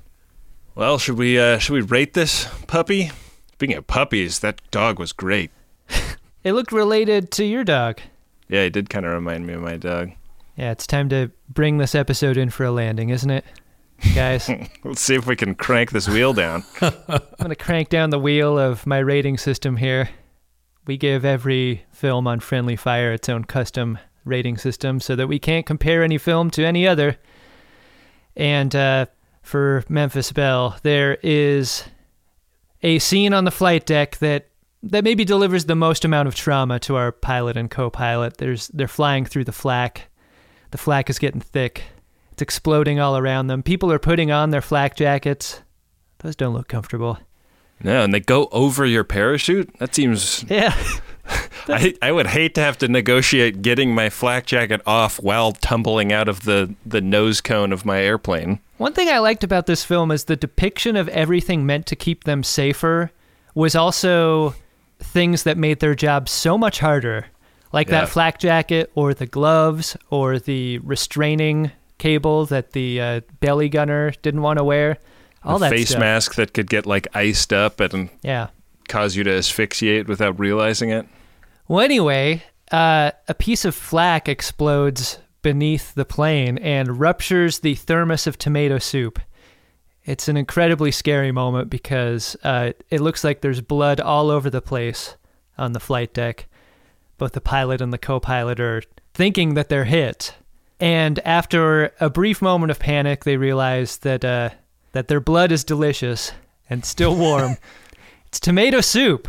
Well, should we uh should we rate this puppy? Speaking of puppies, that dog was great. It looked related to your dog. Yeah, it did kind of remind me of my dog. Yeah, it's time to bring this episode in for a landing, isn't it? Guys, Let's see if we can crank this wheel down. I'm going to crank down the wheel of my rating system here. We give every film on Friendly Fire its own custom rating system so that we can't compare any film to any other. And uh, for Memphis Belle, there is a scene on the flight deck that that maybe delivers the most amount of trauma to our pilot and co-pilot. There's they're flying through the flak. The flak is getting thick. It's exploding all around them. People are putting on their flak jackets. Those don't look comfortable. No, and they go over your parachute? That seems Yeah. I, I would hate to have to negotiate getting my flak jacket off while tumbling out of the, the nose cone of my airplane. One thing I liked about this film is the depiction of everything meant to keep them safer was also things that made their job so much harder. Like Yeah. that flak jacket or the gloves or the restraining cable that the uh, belly gunner didn't want to wear. All that face stuff. mask that could get like iced up and Yeah. Cause you to asphyxiate without realizing it. Well, anyway, uh, a piece of flak explodes beneath the plane and ruptures the thermos of tomato soup. It's an incredibly scary moment because uh, it looks like there's blood all over the place on the flight deck. Both the pilot and the co pilot are thinking that they're hit. And after a brief moment of panic, they realize that, uh, that their blood is delicious and still warm. It's tomato soup.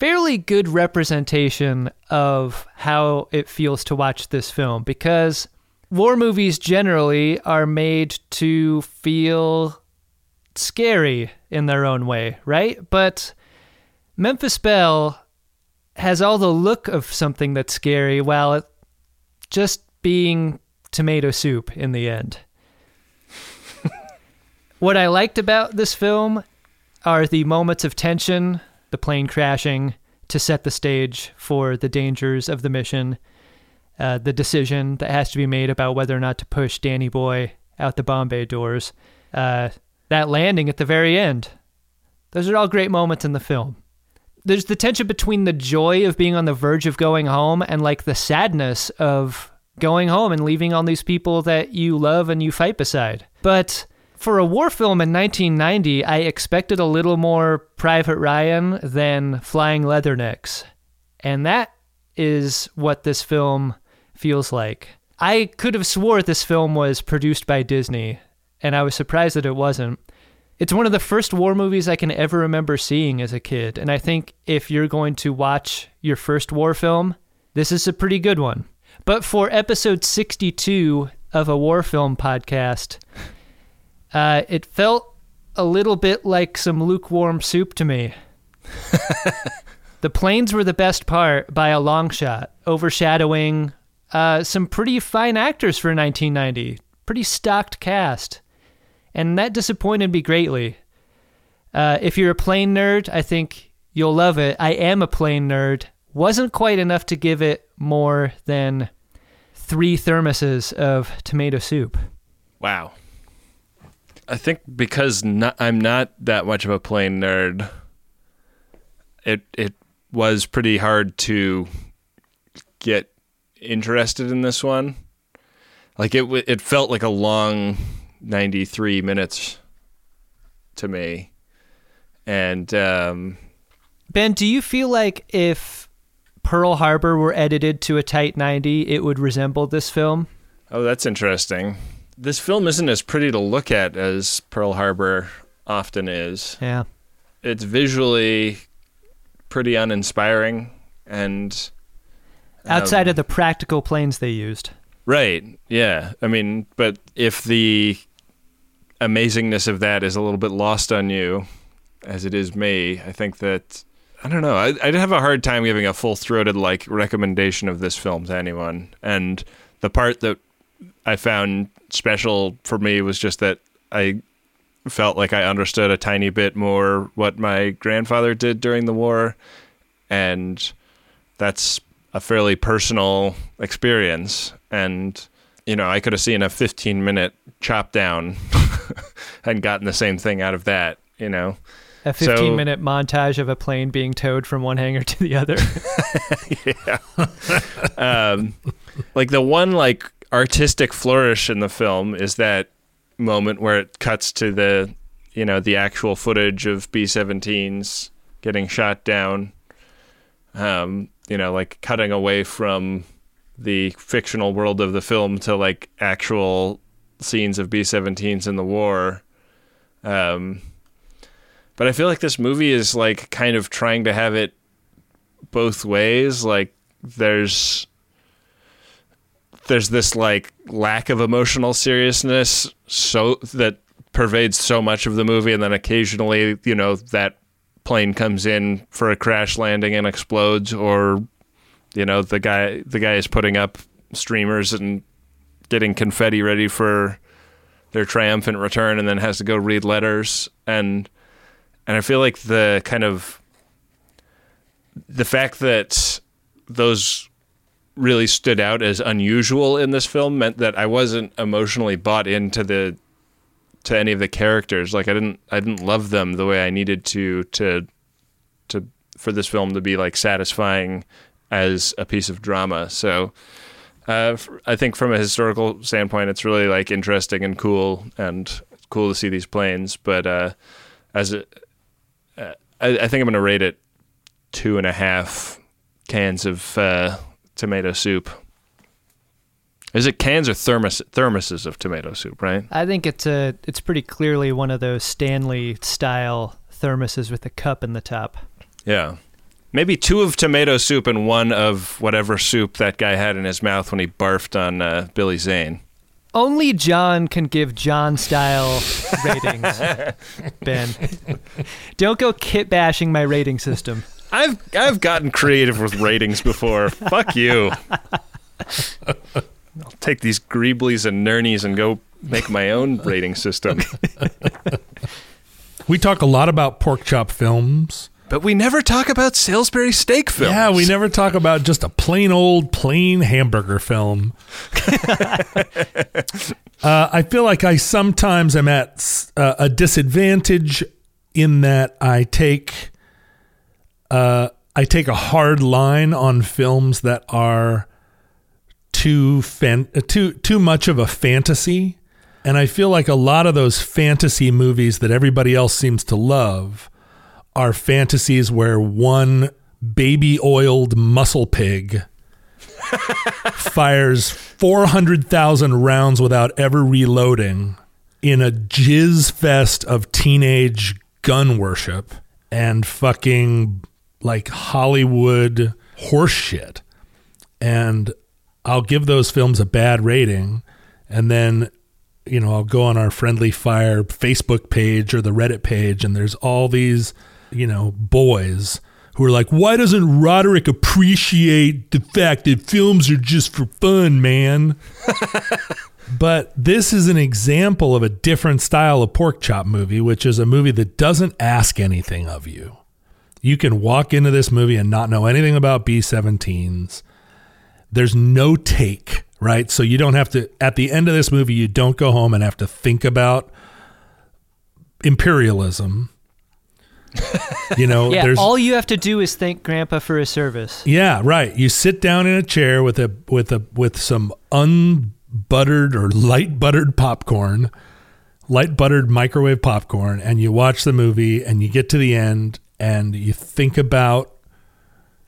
Fairly good representation of how it feels to watch this film because war movies generally are made to feel scary in their own way, right? But Memphis Belle has all the look of something that's scary while it just being tomato soup in the end. what I liked about this film are the moments of tension, the plane crashing to set the stage for the dangers of the mission, uh, the decision that has to be made about whether or not to push Danny Boy out the bomb bay doors, uh, that landing at the very end. Those are all great moments in the film. There's the tension between the joy of being on the verge of going home and like the sadness of going home and leaving all these people that you love and you fight beside. But for a war film in 1990, I expected a little more Private Ryan than Flying Leathernecks. And that is what this film feels like. I could have swore this film was produced by Disney, and I was surprised that it wasn't. It's one of the first war movies I can ever remember seeing as a kid, and I think if you're going to watch your first war film, this is a pretty good one. But for episode 62 of a war film podcast, uh, it felt a little bit like some lukewarm soup to me. the planes were the best part by a long shot, overshadowing uh, some pretty fine actors for 1990. Pretty stocked cast. And that disappointed me greatly. Uh, if you're a plane nerd, I think you'll love it. I am a plane nerd. Wasn't quite enough to give it more than three thermoses of tomato soup. Wow. I think because not, I'm not that much of a plane nerd, it it was pretty hard to get interested in this one. Like it it felt like a long 93 minutes to me. And um, Ben, do you feel like if Pearl Harbor were edited to a tight 90, it would resemble this film? oh, that's interesting. This film isn't as pretty to look at as Pearl Harbor often is. Yeah. It's visually pretty uninspiring and Outside um, of the practical planes they used. Right. Yeah. I mean, but if the amazingness of that is a little bit lost on you, as it is me, I think that I don't know. I, I'd have a hard time giving a full throated like recommendation of this film to anyone. And the part that I found special for me was just that I felt like I understood a tiny bit more what my grandfather did during the war, and that's a fairly personal experience. And you know, I could have seen a 15 minute chop down and gotten the same thing out of that. You know, A 15 So- minute montage of a plane being towed from one hangar to the other. um, like the one like artistic flourish in the film is that moment where it cuts to the you know the actual footage of B-17s getting shot down. Um, you know like cutting away from the fictional world of the film to like actual scenes of B-17s in the war. Um, but I feel like this movie is like kind of trying to have it both ways. Like there's there's this like lack of emotional seriousness so that pervades so much of the movie and then occasionally you know that plane comes in for a crash landing and explodes or you know the guy the guy is putting up streamers and getting confetti ready for their triumphant return and then has to go read letters. And and I feel like the kind of the fact that those really stood out as unusual in this film meant that I wasn't emotionally bought into the to any of the characters. Like I didn't I didn't love them the way I needed to to to for this film to be like satisfying as a piece of drama. So uh, I think from a historical standpoint, it's really like interesting and cool, and cool to see these planes. But uh, as a, uh, I, I think I'm going to rate it two and a half cans of uh, tomato soup. Is it cans or thermos thermoses of tomato soup? Right. I think it's a it's pretty clearly one of those Stanley style thermoses with a cup in the top. Yeah. Maybe two of tomato soup and one of whatever soup that guy had in his mouth when he barfed on uh, Billy Zane. Only John can give John style ratings. ben, don't go kit bashing my rating system. I've I've gotten creative with ratings before. Fuck you. I'll take these Greeblies and Nurnies and go make my own rating system. We talk a lot about pork chop films. But we never talk about Salisbury steak films. Yeah, we never talk about just a plain old plain hamburger film. uh, I feel like I sometimes am at uh, a disadvantage in that I take uh, I take a hard line on films that are too fan- uh, too too much of a fantasy, and I feel like a lot of those fantasy movies that everybody else seems to love are fantasies where one baby oiled muscle pig fires 400,000 rounds without ever reloading in a jizz fest of teenage gun worship and fucking like Hollywood horseshit. And I'll give those films a bad rating and then you know, I'll go on our friendly fire Facebook page or the Reddit page and there's all these, you know, boys who are like, "Why doesn't Roderick appreciate the fact that films are just for fun, man?" but this is an example of a different style of pork chop movie, which is a movie that doesn't ask anything of you. You can walk into this movie and not know anything about B-17s there's no take, right? So you don't have to at the end of this movie you don't go home and have to think about imperialism. you know, Yeah, there's all you have to do is thank Grandpa for his service. yeah, right. You sit down in a chair with a with a with some unbuttered or light buttered popcorn, light buttered microwave popcorn, and you watch the movie and you get to the end and you think about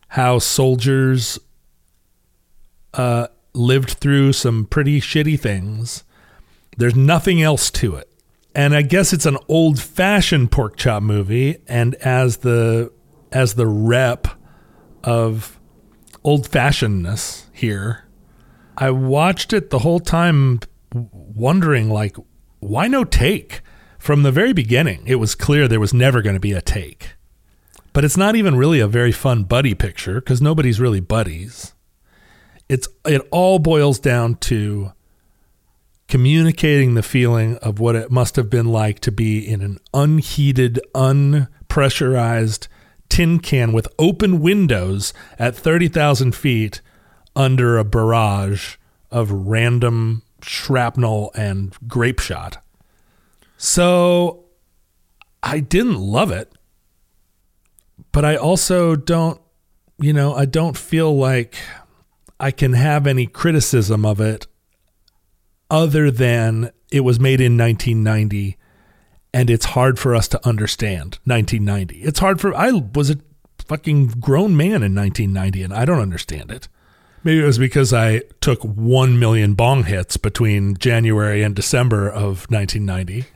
how soldiers uh, lived through some pretty shitty things. There's nothing else to it. And I guess it's an old fashioned pork chop movie. And as the as the rep of old fashionedness here, I watched it the whole time wondering like, why no take? From the very beginning, it was clear there was never going to be a take. But it's not even really a very fun buddy picture because nobody's really buddies it's it all boils down to communicating the feeling of what it must have been like to be in an unheated, unpressurized tin can with open windows at 30,000 feet under a barrage of random shrapnel and grape shot. So I didn't love it, but I also don't, you know, I don't feel like I can have any criticism of it other than it was made in 1990 and it's hard for us to understand 1990. It's hard for I was a fucking grown man in 1990 and I don't understand it. Maybe it was because I took 1 million bong hits between January and December of 1990.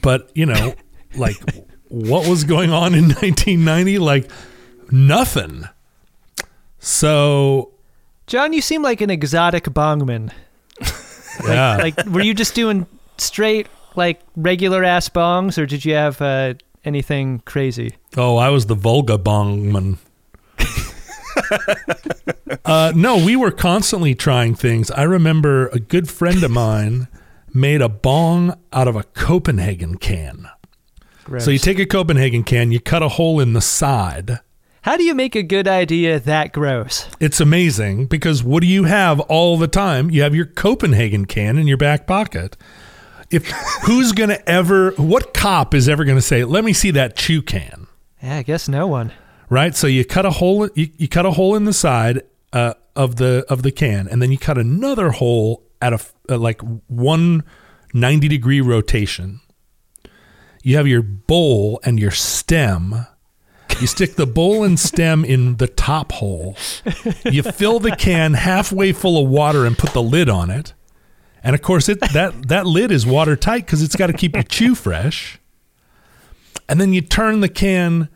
But, you know, like what was going on in 1990? Like nothing. So John, you seem like an exotic bongman. yeah. Like, were you just doing straight, like regular ass bongs, or did you have uh, anything crazy? Oh, I was the Volga bongman. uh, no, we were constantly trying things. I remember a good friend of mine made a bong out of a Copenhagen can. Gross. So you take a Copenhagen can, you cut a hole in the side. How do you make a good idea that gross? It's amazing because what do you have all the time? You have your Copenhagen can in your back pocket. If who's gonna ever, what cop is ever gonna say, "Let me see that chew can"? Yeah, I guess no one. right? So you cut a hole. You, you cut a hole in the side uh, of the of the can, and then you cut another hole at a, like one 90 degree rotation. You have your bowl and your stem. You stick the bowl and stem in the top hole. You fill the can halfway full of water and put the lid on it. And of course, it that that lid is watertight because it's got to keep your chew fresh. And then you turn the can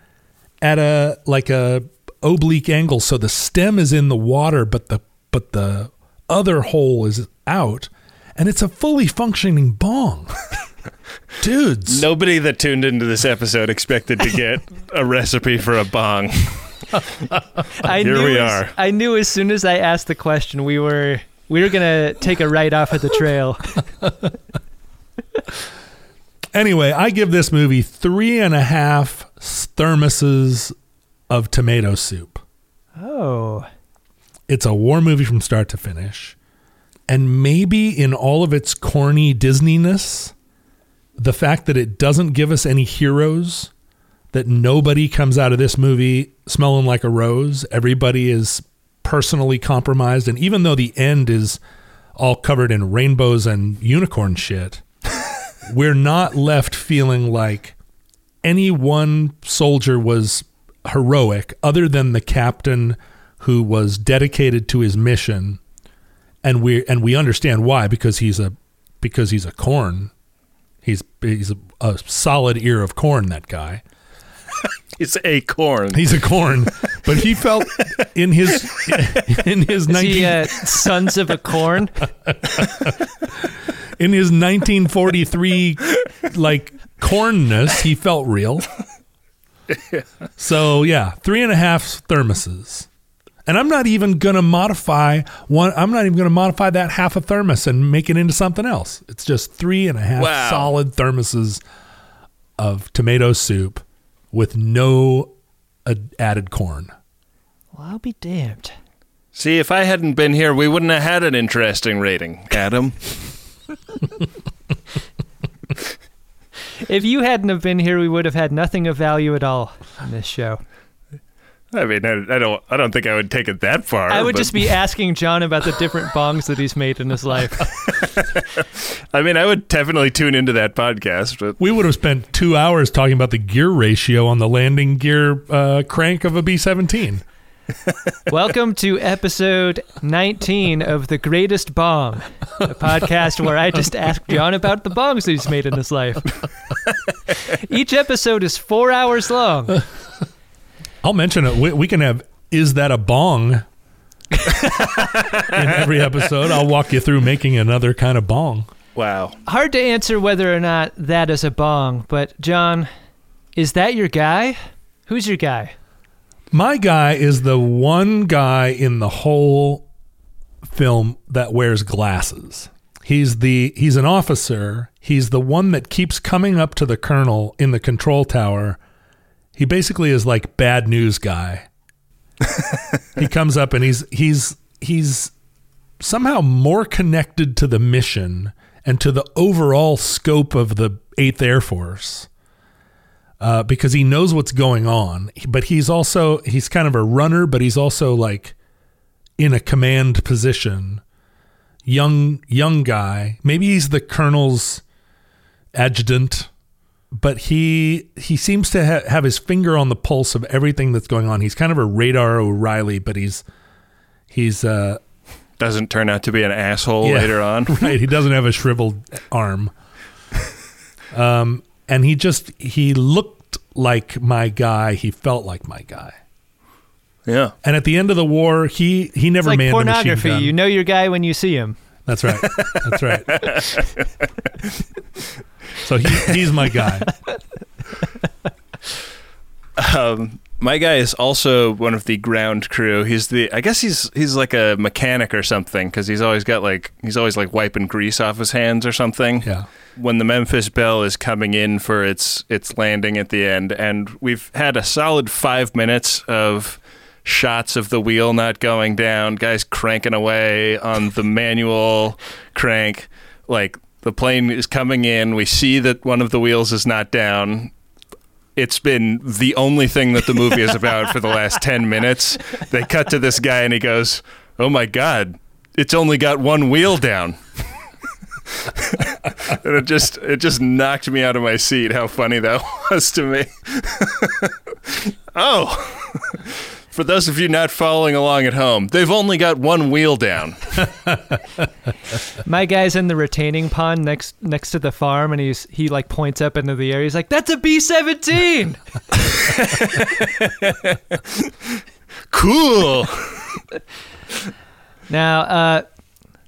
at a like a oblique angle so the stem is in the water but the but the other hole is out and it's a fully functioning bong dudes Nobody that tuned into this episode expected to get a recipe for a bong. I Here knew we as- are. I knew as soon as I asked the question, we were we were gonna take a right off of the trail. Anyway, I give this movie three and a half thermoses of tomato soup. Oh, It's a war movie from start to finish. And maybe in all of its corny Disneyness, the fact that it doesn't give us any heroes, that nobody comes out of this movie smelling like a rose, everybody is personally compromised. And even though the end is all covered in rainbows and unicorn shit, we're not left feeling like any one soldier was heroic other than the captain who was dedicated to his mission and we and we understand why because he's a because he's a corn. He's he's a, a solid ear of corn that guy. It's a corn. he's a corn. But he felt in his in his is 19 he uh, Sons of a Corn? in his 1943 like cornness he felt real. So yeah three and a half thermoses and i'm not even gonna modify one i'm not even gonna modify that half a thermos and make it into something else it's just three and a half Wow. solid thermoses of tomato soup with no ad- added corn Well, I'll be damned. See, if I hadn't been here, we wouldn't have had an interesting rating, Adam. If you hadn't have been here, we would have had nothing of value at all in this show. I mean, I, I don't, I don't think I would take it that far. I would but- just be asking John about the different bongs that he's made in his life. I mean, I would definitely tune into that podcast, but we would have spent two hours talking about the gear ratio on the landing gear uh, crank of a b-17 Welcome to episode 19 of The Greatest Bong, a podcast where I just ask John about the bongs that he's made in his life. Each episode is four hours long. I'll mention it. We, we can have "Is that a bong?" in every episode. I'll walk you through making another kind of bong. wow. Hard to answer whether or not that is a bong, but John, is that your guy? Who's your guy? My guy is the one guy in the whole film that wears glasses. He's the he's an officer. He's the one that keeps coming up to the colonel in the control tower. He basically is like bad news guy. he comes up and he's he's he's somehow more connected to the mission and to the overall scope of the 8th Air Force uh, because he knows what's going on. But he's also he's kind of a runner, but he's also like in a command position. Young young guy. Maybe he's the colonel's adjutant, but he he seems to ha- have his finger on the pulse of everything that's going on. He's kind of a radar O'Reilly, but he's he's uh Doesn't turn out to be an asshole Yeah. later on. right. He doesn't have a shriveled arm. Um, and he just he looked like my guy. He felt like my guy. Yeah. And at the end of the war, he he It's never like manned a machine pornography. gun. You know your guy when you see him. That's right. That's right. so he, he's my guy. Um, my guy is also one of the ground crew. He's the, I guess he's he's like a mechanic or something because he's always got like he's always like wiping grease off his hands or something. Yeah. When the Memphis Belle is coming in for its its landing at the end, and we've had a solid five minutes of shots of the wheel not going down, guys cranking away on the manual crank, like. The plane is coming in. We see that one of the wheels is not down it's been the only thing that the movie is about for the last 10 minutes. They cut to this guy and he goes, Oh my God, it's only got one wheel down. and it just it just knocked me out of my seat how funny that was to me. oh. For those of you not following along at home, they've only got one wheel down. My guy's in the retaining pond next next to the farm, and he's he like points up into the air. He's like, "That's a B 17 Cool. Now, uh,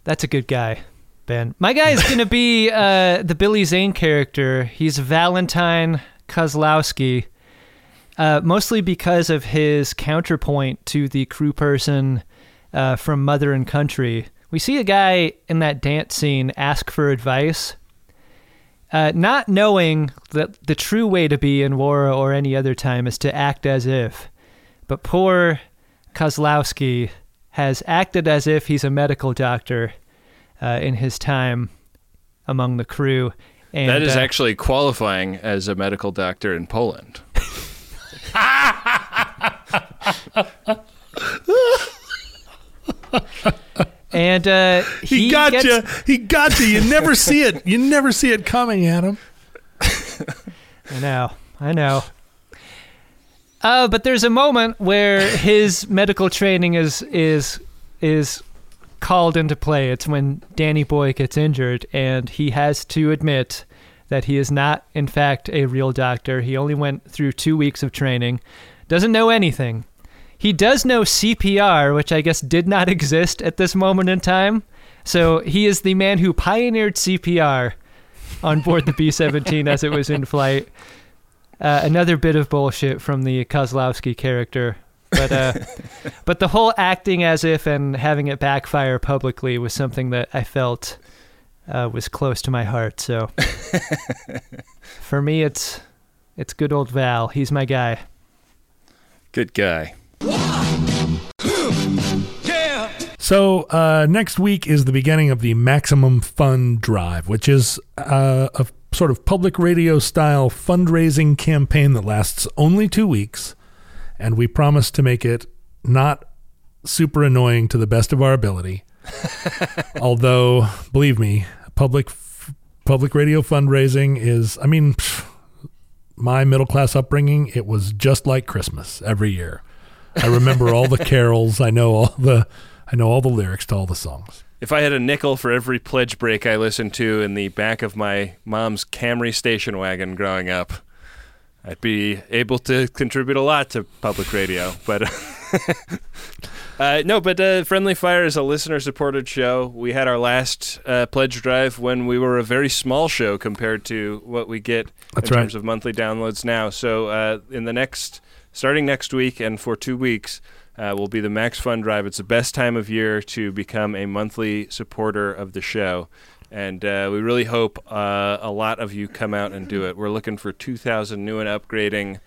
that's a good guy, Ben. My guy is gonna be uh, the Billy Zane character. He's Valentine Kozlowski. Uh, mostly because of his counterpoint to the crew person uh, from Mother and Country. We see a guy in that dance scene ask for advice, uh, not knowing that the true way to be in war or any other time is to act as if. But poor Kozlowski has acted as if he's a medical doctor uh, in his time among the crew. And, that is uh, actually qualifying as a medical doctor in Poland. And uh, He, he, got gets, you. He got you. You never see it. You never see it coming, Adam. I know, I know. Uh, but there's a moment where his medical training is is is called into play. It's when Danny Boy gets injured, and he has to admit that he is not, in fact, a real doctor. He only went through two weeks of training, doesn't know anything. He does know CPR, which I guess did not exist at this moment in time. So he is the man who pioneered CPR on board the B 17 as it was in flight. Uh, another bit of bullshit from the Kozlowski character. But uh, but the whole acting as if and having it backfire publicly was something that I felt uh, was close to my heart. So for me, it's it's good old Val. He's my guy. Good guy. So uh, next week is the beginning of the Maximum Fun Drive, which is uh, a sort of public radio style fundraising campaign that lasts only two weeks, and we promise to make it not super annoying to the best of our ability. Although, believe me, public public radio fundraising is, I mean, pff, my middle class upbringing, it was just like Christmas every year. I remember all the carols. I know all the I know all the lyrics to all the songs. If I had a nickel for every pledge break I listened to in the back of my mom's Camry station wagon growing up, I'd be able to contribute a lot to public radio. But uh, no, but uh, Friendly Fire is a listener-supported show. We had our last uh, pledge drive when we were a very small show compared to what we get That's in right. terms of monthly downloads now. So uh, in the next, starting next week and for two weeks, uh, will be the Max Fun Drive. It's the best time of year to become a monthly supporter of the show. And uh, we really hope uh, a lot of you come out and do it. We're looking for 2,000 new and upgrading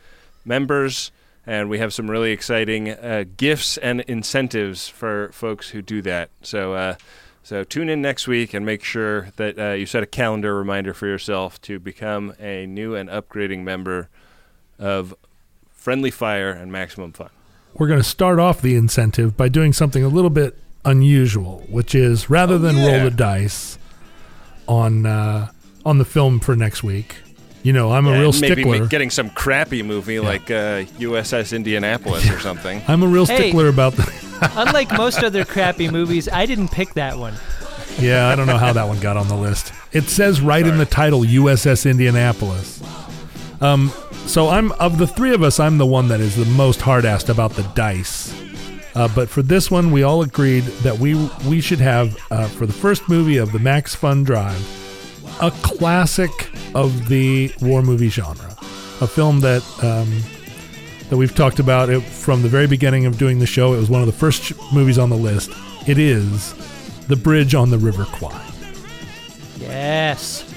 members, and we have some really exciting uh, gifts and incentives for folks who do that. So, uh, so tune in next week and make sure that uh, you set a calendar reminder for yourself to become a new and upgrading member of Friendly Fire and Maximum Fun. We're going to start off the incentive by doing something a little bit unusual, which is rather than yeah. roll the dice on uh, on the film for next week. You know, I'm a real maybe stickler. ma- getting some crappy movie like uh, USS Indianapolis or something. I'm a real Hey. stickler about the. Unlike most other crappy movies, I didn't pick that one. yeah, I don't know how that one got on the list. It says right in the title USS Indianapolis. Um, so I'm of the three of us, I'm the one that is the most hard-assed about the dice. Uh, but for this one, we all agreed that we we should have uh, for the first movie of the Max Fun Drive a classic of the war movie genre, a film that um, that we've talked about it from the very beginning of doing the show. It was one of the first movies on the list. It is The Bridge on the River Kwai. Yes.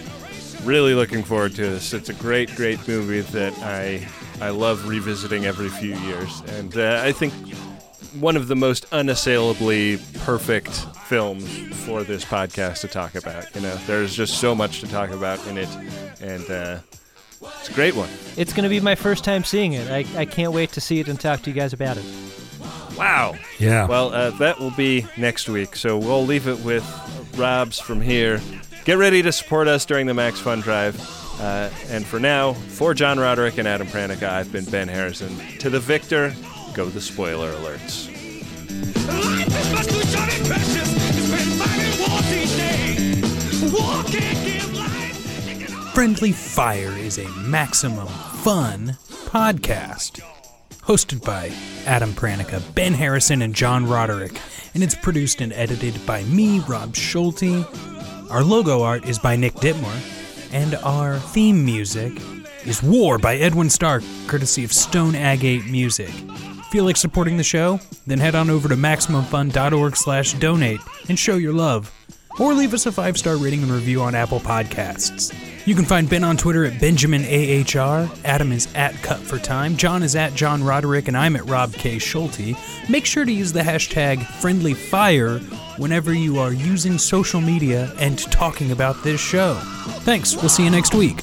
Really looking forward to this. It's a great, great movie that I I love revisiting every few years, and uh, I think one of the most unassailably perfect films for this podcast to talk about. You know, there's just so much to talk about in it, and uh, it's a great one. It's going to be my first time seeing it. I, I can't wait to see it and talk to you guys about it. Wow. Yeah. Well, uh, that will be next week, so we'll leave it with Rob's from here. Get ready to support us during the Max Fun Drive. Uh, and for now, for John Roderick and Adam Pranica, I've been Ben Harrison. To the victor, go the spoiler alerts. Life is much too short and precious to spend fighting wars each day. War can't give life. It can only Friendly Fire is a maximum fun podcast. Hosted by Adam Pranica, Ben Harrison, and John Roderick, and it's produced and edited by me, Rob Schulte. Our logo art is by Nick Ditmore, and our theme music is War by Edwin Starr, courtesy of Stone Agate Music. Feel like supporting the show? Then head on over to MaximumFun.org slash donate and show your love. Or leave us a five-star rating and review on Apple Podcasts. You can find Ben on Twitter at BenjaminAHR, Adam is at Cut for Time, John is at John Roderick, and I'm at Rob K. Schulte. Make sure to use the hashtag FriendlyFire whenever you are using social media and talking about this show. Thanks, we'll see you next week.